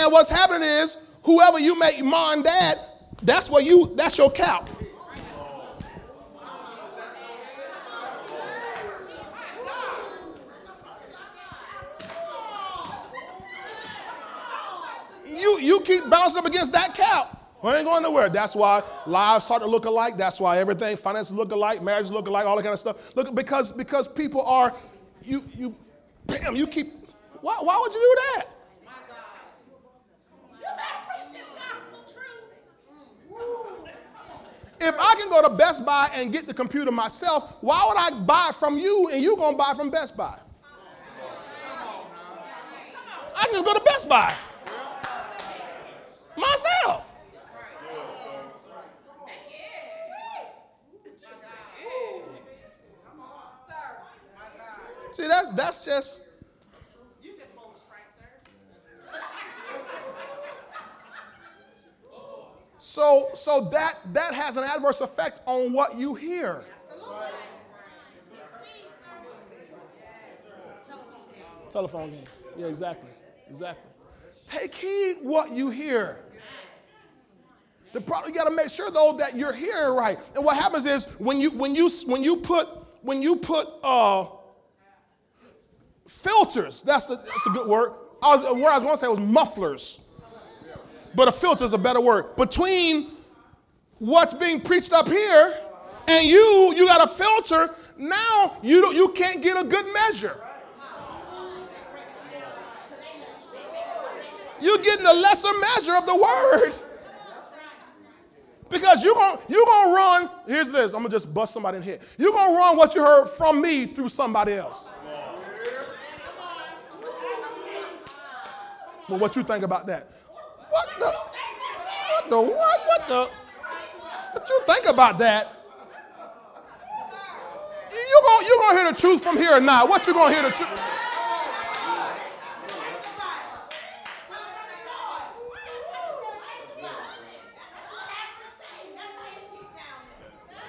And what's happening is whoever you make mom and dad, that's what you that's your cap. You you keep bouncing up against that cap. We ain't going nowhere. That's why lives start to look alike. That's why everything, finances look alike, marriages look alike, all that kind of stuff. Look, because because people are, you you, bam, you keep. Why, why would you do that? If I can go to Best Buy and get the computer myself, why would I buy from you and you gonna buy from Best Buy? I can just go to Best Buy myself. See, that's that's just So, so that that has an adverse effect on what you hear. Telephone game. Yeah, exactly. Exactly. Take heed what you hear. The problem you got to make sure though that you're hearing right. And what happens is when you when you when you put when you put uh, filters. That's the, that's a good word. I was the word I was going to say was mufflers, but a filter is a better word. Between what's being preached up here and you, you got a filter. Now you don't, you can't get a good measure. You're getting a lesser measure of the word. Because you're going you're gonna run, here's this, I'm gonna just bust somebody in here. You're gonna run what you heard from me through somebody else. Well, what you think about that? What the what the what? What the what you think about that? You gonna you gonna hear the truth from here or not? What you gonna hear the truth?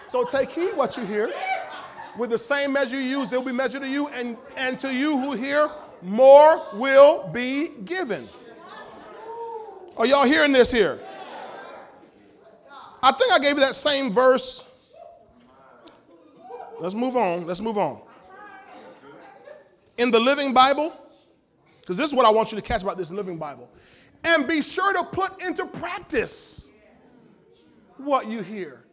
So take heed what you hear. With the same measure you use, it will be measured to you, and, and to you who hear, more will be given. Are y'all hearing this here? I think I gave you that same verse. Let's move on. Let's move on. In the Living Bible, because this is what I want you to catch about this Living Bible. And be sure to put into practice what you hear.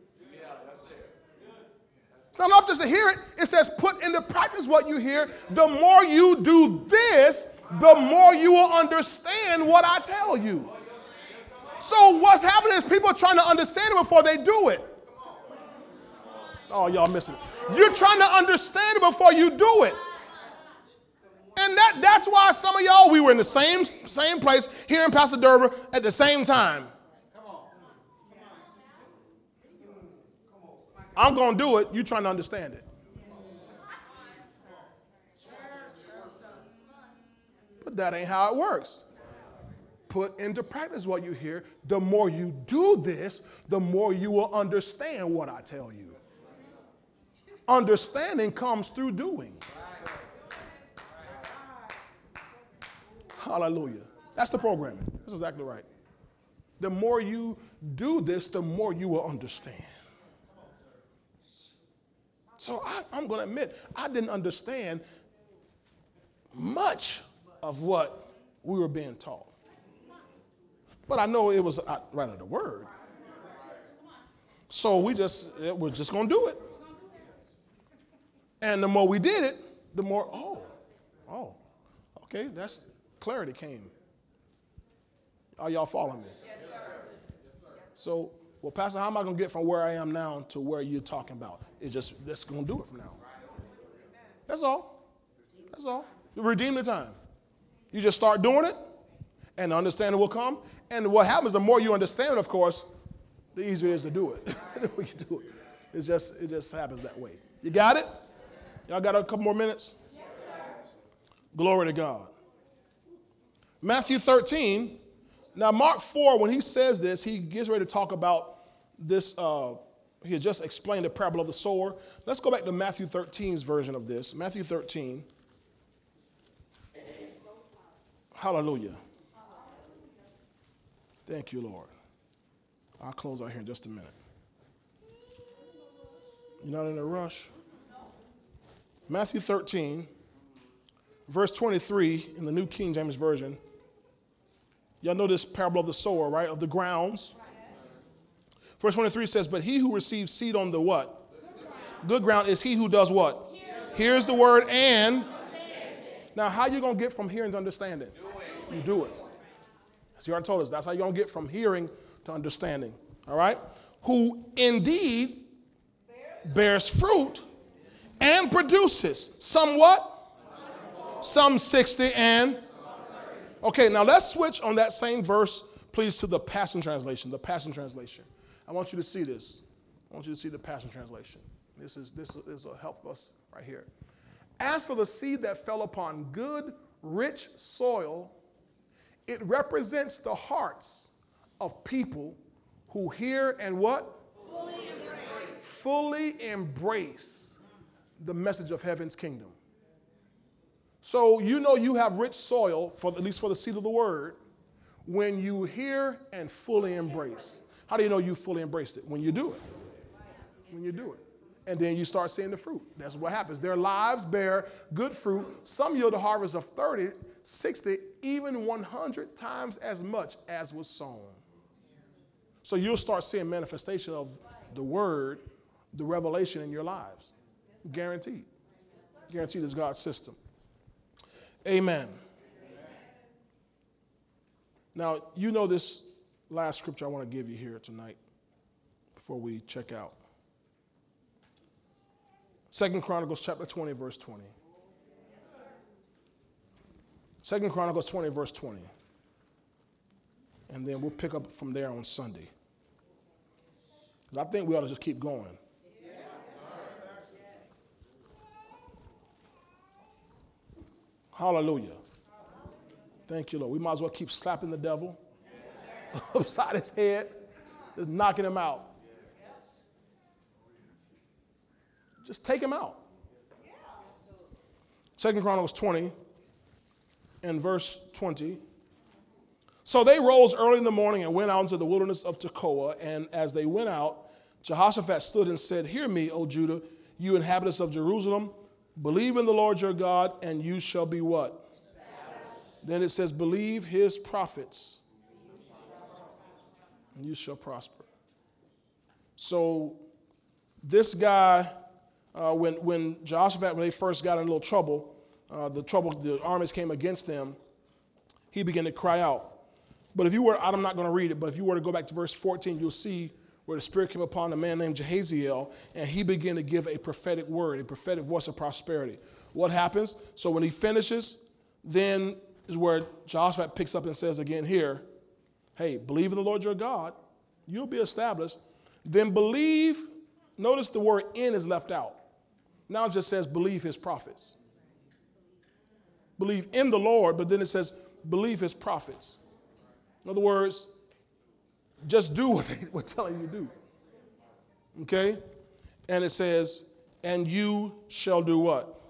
It's not enough just to hear it. It says, put into practice what you hear. The more you do this, the more you will understand what I tell you. So what's happening is people are trying to understand it before they do it. Oh, y'all missing it. You're trying to understand it before you do it. And that, that's why some of y'all, we were in the same, same place here in Pastor Derber at the same time. I'm going to do it. You're trying to understand it. But that ain't how it works. Put into practice what you hear. The more you do this, the more you will understand what I tell you. Understanding comes through doing. Hallelujah. That's the programming. That's exactly right. The more you do this, the more you will understand. So I, am going to admit, I didn't understand much of what we were being taught. But I know it was uh, right of the word. So we just, we're just going to do it. And the more we did it, the more, oh, oh, okay, that's clarity came. Are y'all following me? Yes, sir. So, well, Pastor, how am I going to get from where I am now to where you're talking about? It's just that's going to do it from now. That's all. That's all. You redeem the time. You just start doing it, and understanding will come. And what happens, the more you understand it, of course, the easier it is to do it. [LAUGHS] we can do it. It's just, it just happens that way. You got it? Y'all got a couple more minutes? Yes, Glory to God. Matthew 13. Now, Mark 4, when he says this, he gets ready to talk about this uh, he had just explained the parable of the sower. Let's go back to Matthew 13's version of this. Matthew 13. Hallelujah. Thank you, Lord. I'll close out here in just a minute. You're not in a rush? Matthew 13, verse 23 in the New King James Version. Y'all know this parable of the sower, right? Of the grounds. Verse 23 says, But he who receives seed on the what? Good ground, Good ground is he who does what? Hears, Hears the word and. Now, how you going to get from hearing to understanding? Do you do it. As he already told us, that's how you're going to get from hearing to understanding. All right? who indeed bears fruit and produces some what? Some 60 and Okay, now let's switch on that same verse, please, to the Passion Translation. The Passion Translation. I want you to see this. I want you to see the Passion Translation. This is this is will help us right here. As for the seed that fell upon good, rich soil, it represents the hearts of people who hear and what? Fully embrace. Fully embrace the message of heaven's kingdom. So you know you have rich soil, for at least for the seed of the word, when you hear and fully embrace. How do you know you fully embrace it? When you do it. When you do it. And then you start seeing the fruit. That's what happens. Their lives bear good fruit. Some yield a harvest of 30, 60, even 100 times as much as was sown. So you'll start seeing manifestation of the word, the revelation in your lives. Guaranteed. Guaranteed is God's system. Amen. Now, you know this last scripture I want to give you here tonight before we check out. Second Chronicles chapter 20, verse 20. Second Chronicles 20, verse 20. And then we'll pick up from there on Sunday. I think we ought to just keep going. Hallelujah. Thank you, Lord. We might as well keep slapping the devil [LAUGHS] upside his head, just knocking him out. Just take him out. Second Chronicles 20 and verse 20. So they rose early in the morning and went out into the wilderness of Tekoa. And as they went out, Jehoshaphat stood and said, Hear me, O Judah, you inhabitants of Jerusalem. Believe in the Lord your God, and you shall be what? Then it says, Believe his prophets, and you shall prosper. So, this guy, uh, when, when Jehoshaphat, when they first got in a little trouble, uh, the trouble, the armies came against them, he began to cry out. But if you were, I'm not going to read it, but if you were to go back to verse 14, you'll see where the Spirit came upon a man named Jahaziel, and he began to give a prophetic word, a prophetic voice of prosperity. What happens? So when he finishes, then is where Joshua picks up and says again here, hey, believe in the Lord your God, you'll be established. Then believe, notice the word in is left out. Now it just says believe his prophets. Believe in the Lord, but then it says believe his prophets. In other words, just do [LAUGHS] what they were telling you to do. Okay? And it says, and you shall do what?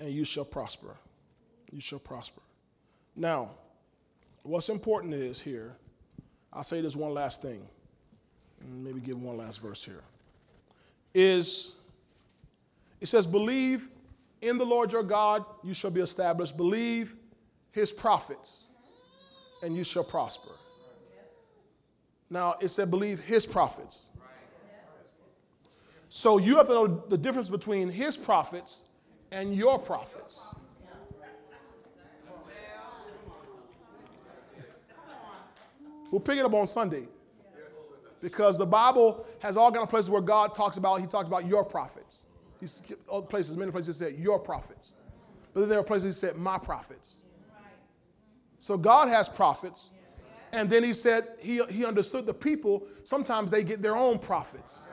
And you shall prosper. You shall prosper. Now, what's important is here, I'll say this one last thing, maybe give one last verse here. Is it says, believe in the Lord your God, you shall be established. Believe his prophets, and you shall prosper. Now, it said, believe his prophets. So you have to know the difference between his prophets and your prophets. We'll pick it up on Sunday. Because the Bible has all kind of places where God talks about, he talks about your prophets. He's other places, many places he said your prophets. But then there are places he said my prophets. So God has prophets, and then he said he, he understood the people, sometimes they get their own prophets.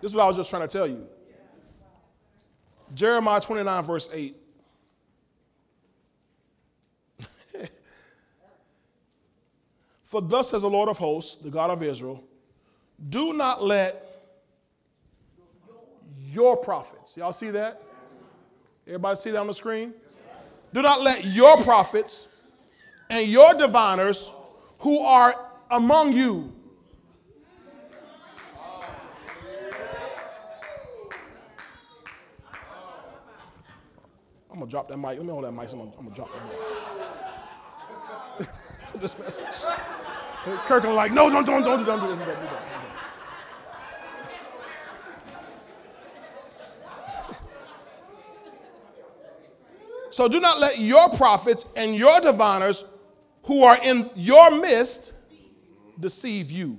This is what I was just trying to tell you. Jeremiah 29, verse 8. [LAUGHS] For thus says the Lord of hosts, the God of Israel, do not let your prophets, y'all see that? Everybody see that on the screen? Do not let your prophets and your diviners who are among you I'm gonna drop that mic. Let me hold that mic. I'm gonna, I'm gonna drop that mic. [LAUGHS] this message. Kirkland like, no, don't, don't, don't, don't, don't, don't, don't, So do not let your prophets and your diviners who are in your midst deceive you.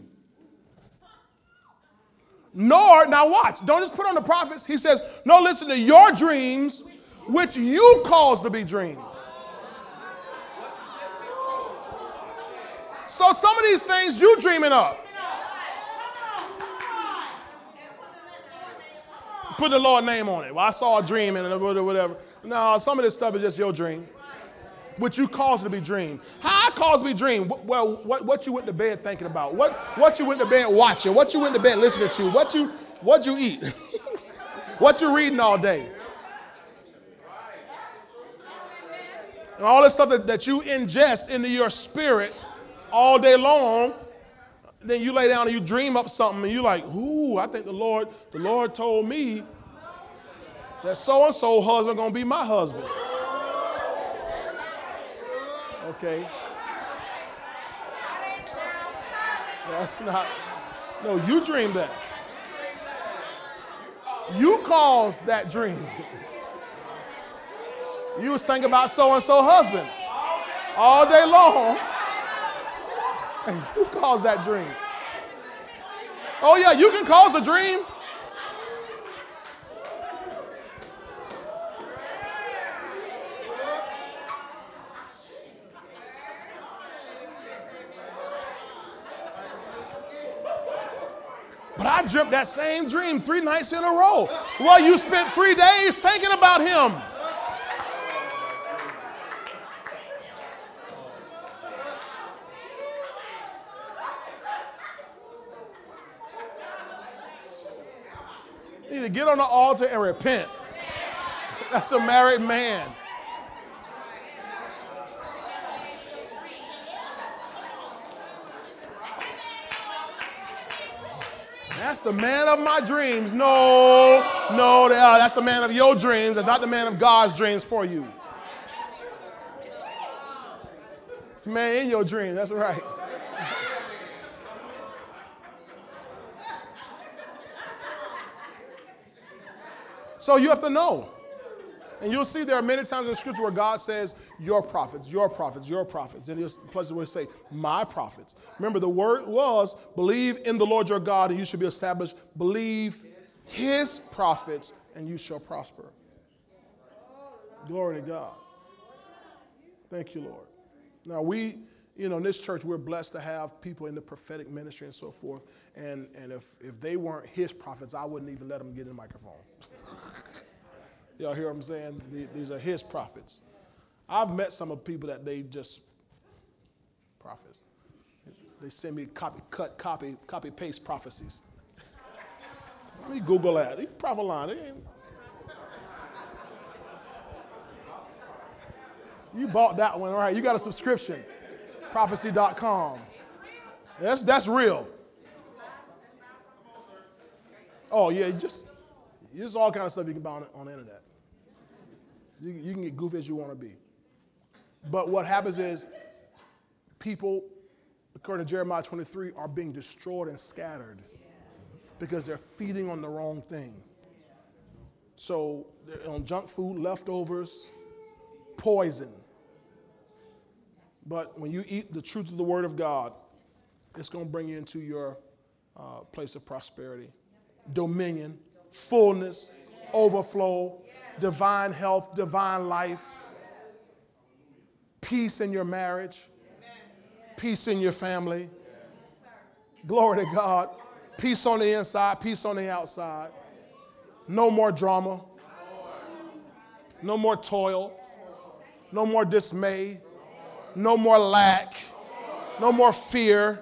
Nor, now watch, don't just put on the prophets. He says, no, listen to your dreams, which you cause to be dreamed. So some of these things you dreaming up. Put the Lord name on it. Well, I saw a dream and whatever. No, some of this stuff is just your dream which you caused to be dreamed. How I caused to be? Well, what, what you went to bed thinking about? What, what you went to bed watching? What you went to bed listening to? What you, what you eat? [LAUGHS] what you reading all day? And all this stuff that, that you ingest into your spirit all day long, then you lay down and you dream up something and you're like, ooh, I think the Lord, the Lord told me that so and so husband gonna be my husband. Okay. That's not. No, you dreamed that. You caused that dream. You was thinking about so and so husband all day long, and you caused that dream. Oh yeah, you can cause a dream. But I dreamt that same dream three nights in a row. Well, you spent three days thinking about him. You need to get on the altar and repent. That's a married man. That's the man of my dreams. No, no, uh, that's the man of your dreams. That's not the man of God's dreams for you. It's the man in your dreams. That's right. [LAUGHS] so you have to know. And you'll see there are many times in the scripture where God says, Your prophets, your prophets, your prophets. And there's places where he say, My prophets. Remember, the word was, Believe in the Lord your God, and you shall be established. Believe his prophets, and you shall prosper. Glory to God. Thank you, Lord. Now, we, you know, in this church, we're blessed to have people in the prophetic ministry and so forth. And, and if, if they weren't his prophets, I wouldn't even let them get in the microphone. [LAUGHS] Y'all hear what I'm saying? These are his prophets. I've met some of people that they just prophets. They send me copy, cut, copy, copy, paste prophecies. Let me Google that. He prophet line. You bought that one, all right? You got a subscription. Prophecy.com. That's that's real. Oh yeah, just just all kind of stuff you can buy on, on the internet. You, you can get goofy as you want to be. But what happens is people, according to Jeremiah 23, are being destroyed and scattered because they're feeding on the wrong thing. So on junk food, leftovers, poison. But when you eat the truth of the Word of God, it's going to bring you into your uh, place of prosperity, dominion, fullness, overflow, divine health, divine life, peace in your marriage, peace in your family. Glory to God. Peace on the inside, peace on the outside. No more drama. No more toil. No more dismay. No more lack. No more fear.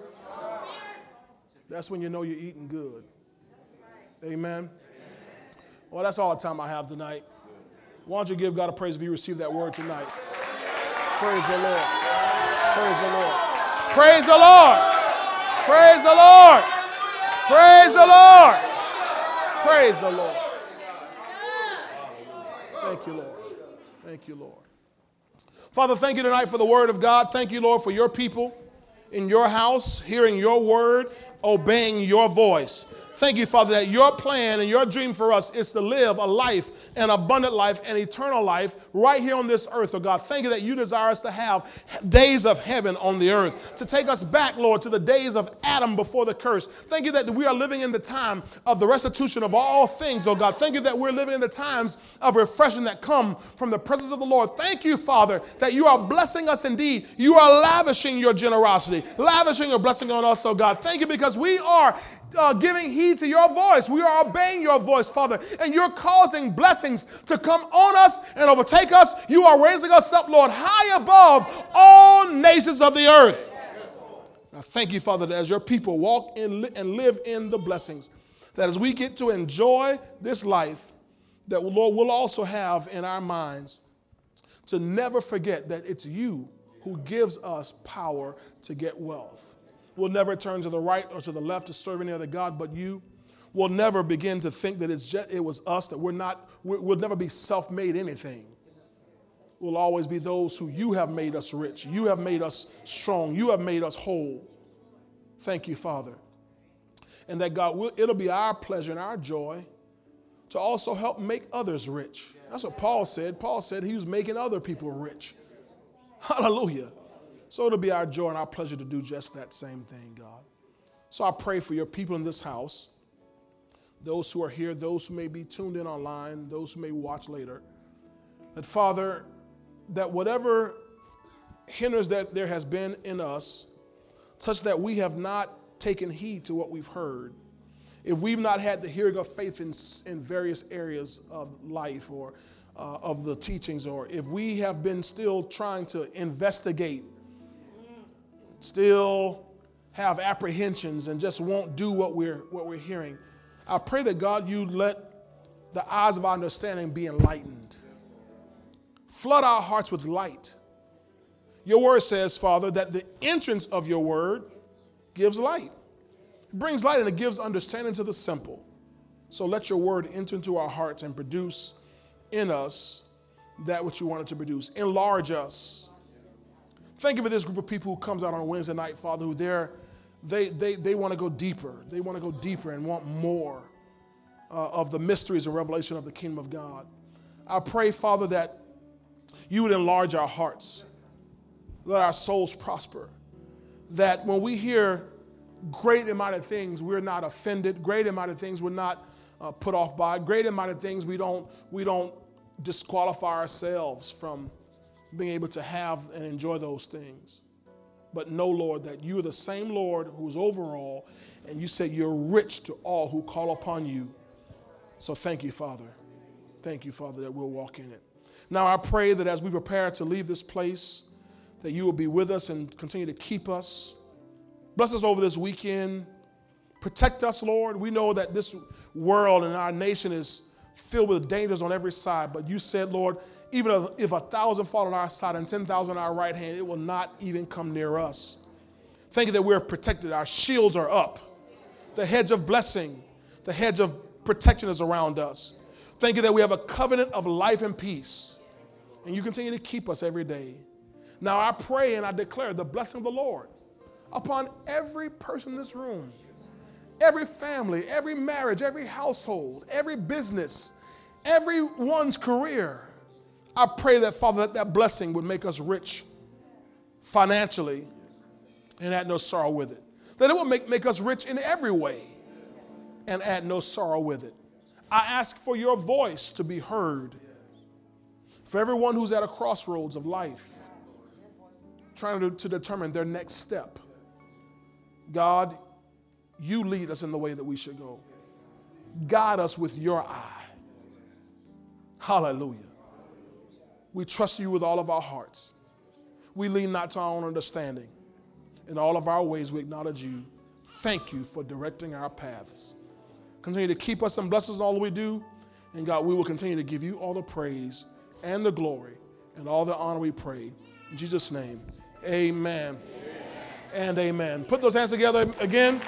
That's when you know you're eating good. Amen. Well, that's all the time I have tonight. Why don't you give God a praise if you receive that word tonight? Praise the Lord. Praise the Lord. Praise the Lord. Praise the Lord. Praise the Lord. Praise the Lord. Thank you, Lord. Thank you, Lord. Father, thank you tonight for the word of God. Thank you, Lord, for your people in your house, hearing your word, obeying your voice. Thank you, Father, that your plan and your dream for us is to live a life, an abundant life, an eternal life right here on this earth, oh God. Thank you that you desire us to have days of heaven on the earth, to take us back, Lord, to the days of Adam before the curse. Thank you that we are living in the time of the restitution of all things, oh God. Thank you that we're living in the times of refreshing that come from the presence of the Lord. Thank you, Father, that you are blessing us indeed. You are lavishing your generosity, lavishing your blessing on us, oh God. Thank you because we are uh, giving heed to your voice. We are obeying your voice, Father. And you're causing blessings to come on us and overtake us. You are raising us up, Lord, high above all nations of the earth. I thank you, Father, that as your people walk in and live in the blessings, that as we get to enjoy this life, that Lord we'll also have in our minds to never forget that it's you who gives us power to get wealth. We'll never turn to the right or to the left to serve any other God but you. We'll never begin to think that it's just, it was us, that we're not, we'll never be self made anything. We'll always be those who you have made us rich. You have made us strong. You have made us whole. Thank you, Father. And that God, will, it'll be our pleasure and our joy to also help make others rich. That's what Paul said. Paul said he was making other people rich. [LAUGHS] Hallelujah. So it'll be our joy and our pleasure to do just that same thing, God. So I pray for your people in this house, those who are here, those who may be tuned in online, those who may watch later, that Father, that whatever hinders that there has been in us, such that we have not taken heed to what we've heard, if we've not had the hearing of faith in, in various areas of life or uh, of the teachings, or if we have been still trying to investigate still have apprehensions and just won't do what we're, what we're hearing. I pray that God, you let the eyes of our understanding be enlightened. Flood our hearts with light. Your word says, Father, that the entrance of your word gives light. It brings light and it gives understanding to the simple. So let your word enter into our hearts and produce in us that which you wanted to produce. Enlarge us Thank you for this group of people who comes out on Wednesday night, Father, who they're, they, they, they want to go deeper. They want to go deeper and want more uh, of the mysteries and revelation of the kingdom of God. I pray, Father, that you would enlarge our hearts, let our souls prosper, that when we hear great and mighty things, we're not offended, great and mighty things we're not uh, put off by, great and mighty things we don't, we don't disqualify ourselves from being able to have and enjoy those things. But know, Lord, that you are the same Lord who's over all, and you say you're rich to all who call upon you. So thank you, Father. Thank you, Father, that we'll walk in it. Now I pray that as we prepare to leave this place, that you will be with us and continue to keep us. Bless us over this weekend. Protect us, Lord. We know that this world and our nation is filled with dangers on every side, but you said, Lord, even if a thousand fall on our side and 10,000 on our right hand, it will not even come near us. Thank you that we're protected. Our shields are up. The hedge of blessing, the hedge of protection is around us. Thank you that we have a covenant of life and peace. And you continue to keep us every day. Now I pray and I declare the blessing of the Lord upon every person in this room, every family, every marriage, every household, every business, everyone's career I pray that, Father, that that blessing would make us rich financially and add no sorrow with it. That it will make, make us rich in every way and add no sorrow with it. I ask for your voice to be heard for everyone who's at a crossroads of life, trying to, to determine their next step. God, you lead us in the way that we should go. Guide us with your eye. Hallelujah. We trust you with all of our hearts. We lean not to our own understanding. In all of our ways, we acknowledge you. Thank you for directing our paths. Continue to keep us and bless us in all we do. And God, we will continue to give you all the praise and the glory and all the honor we pray. In Jesus' name, amen, amen. and amen. Put those hands together again.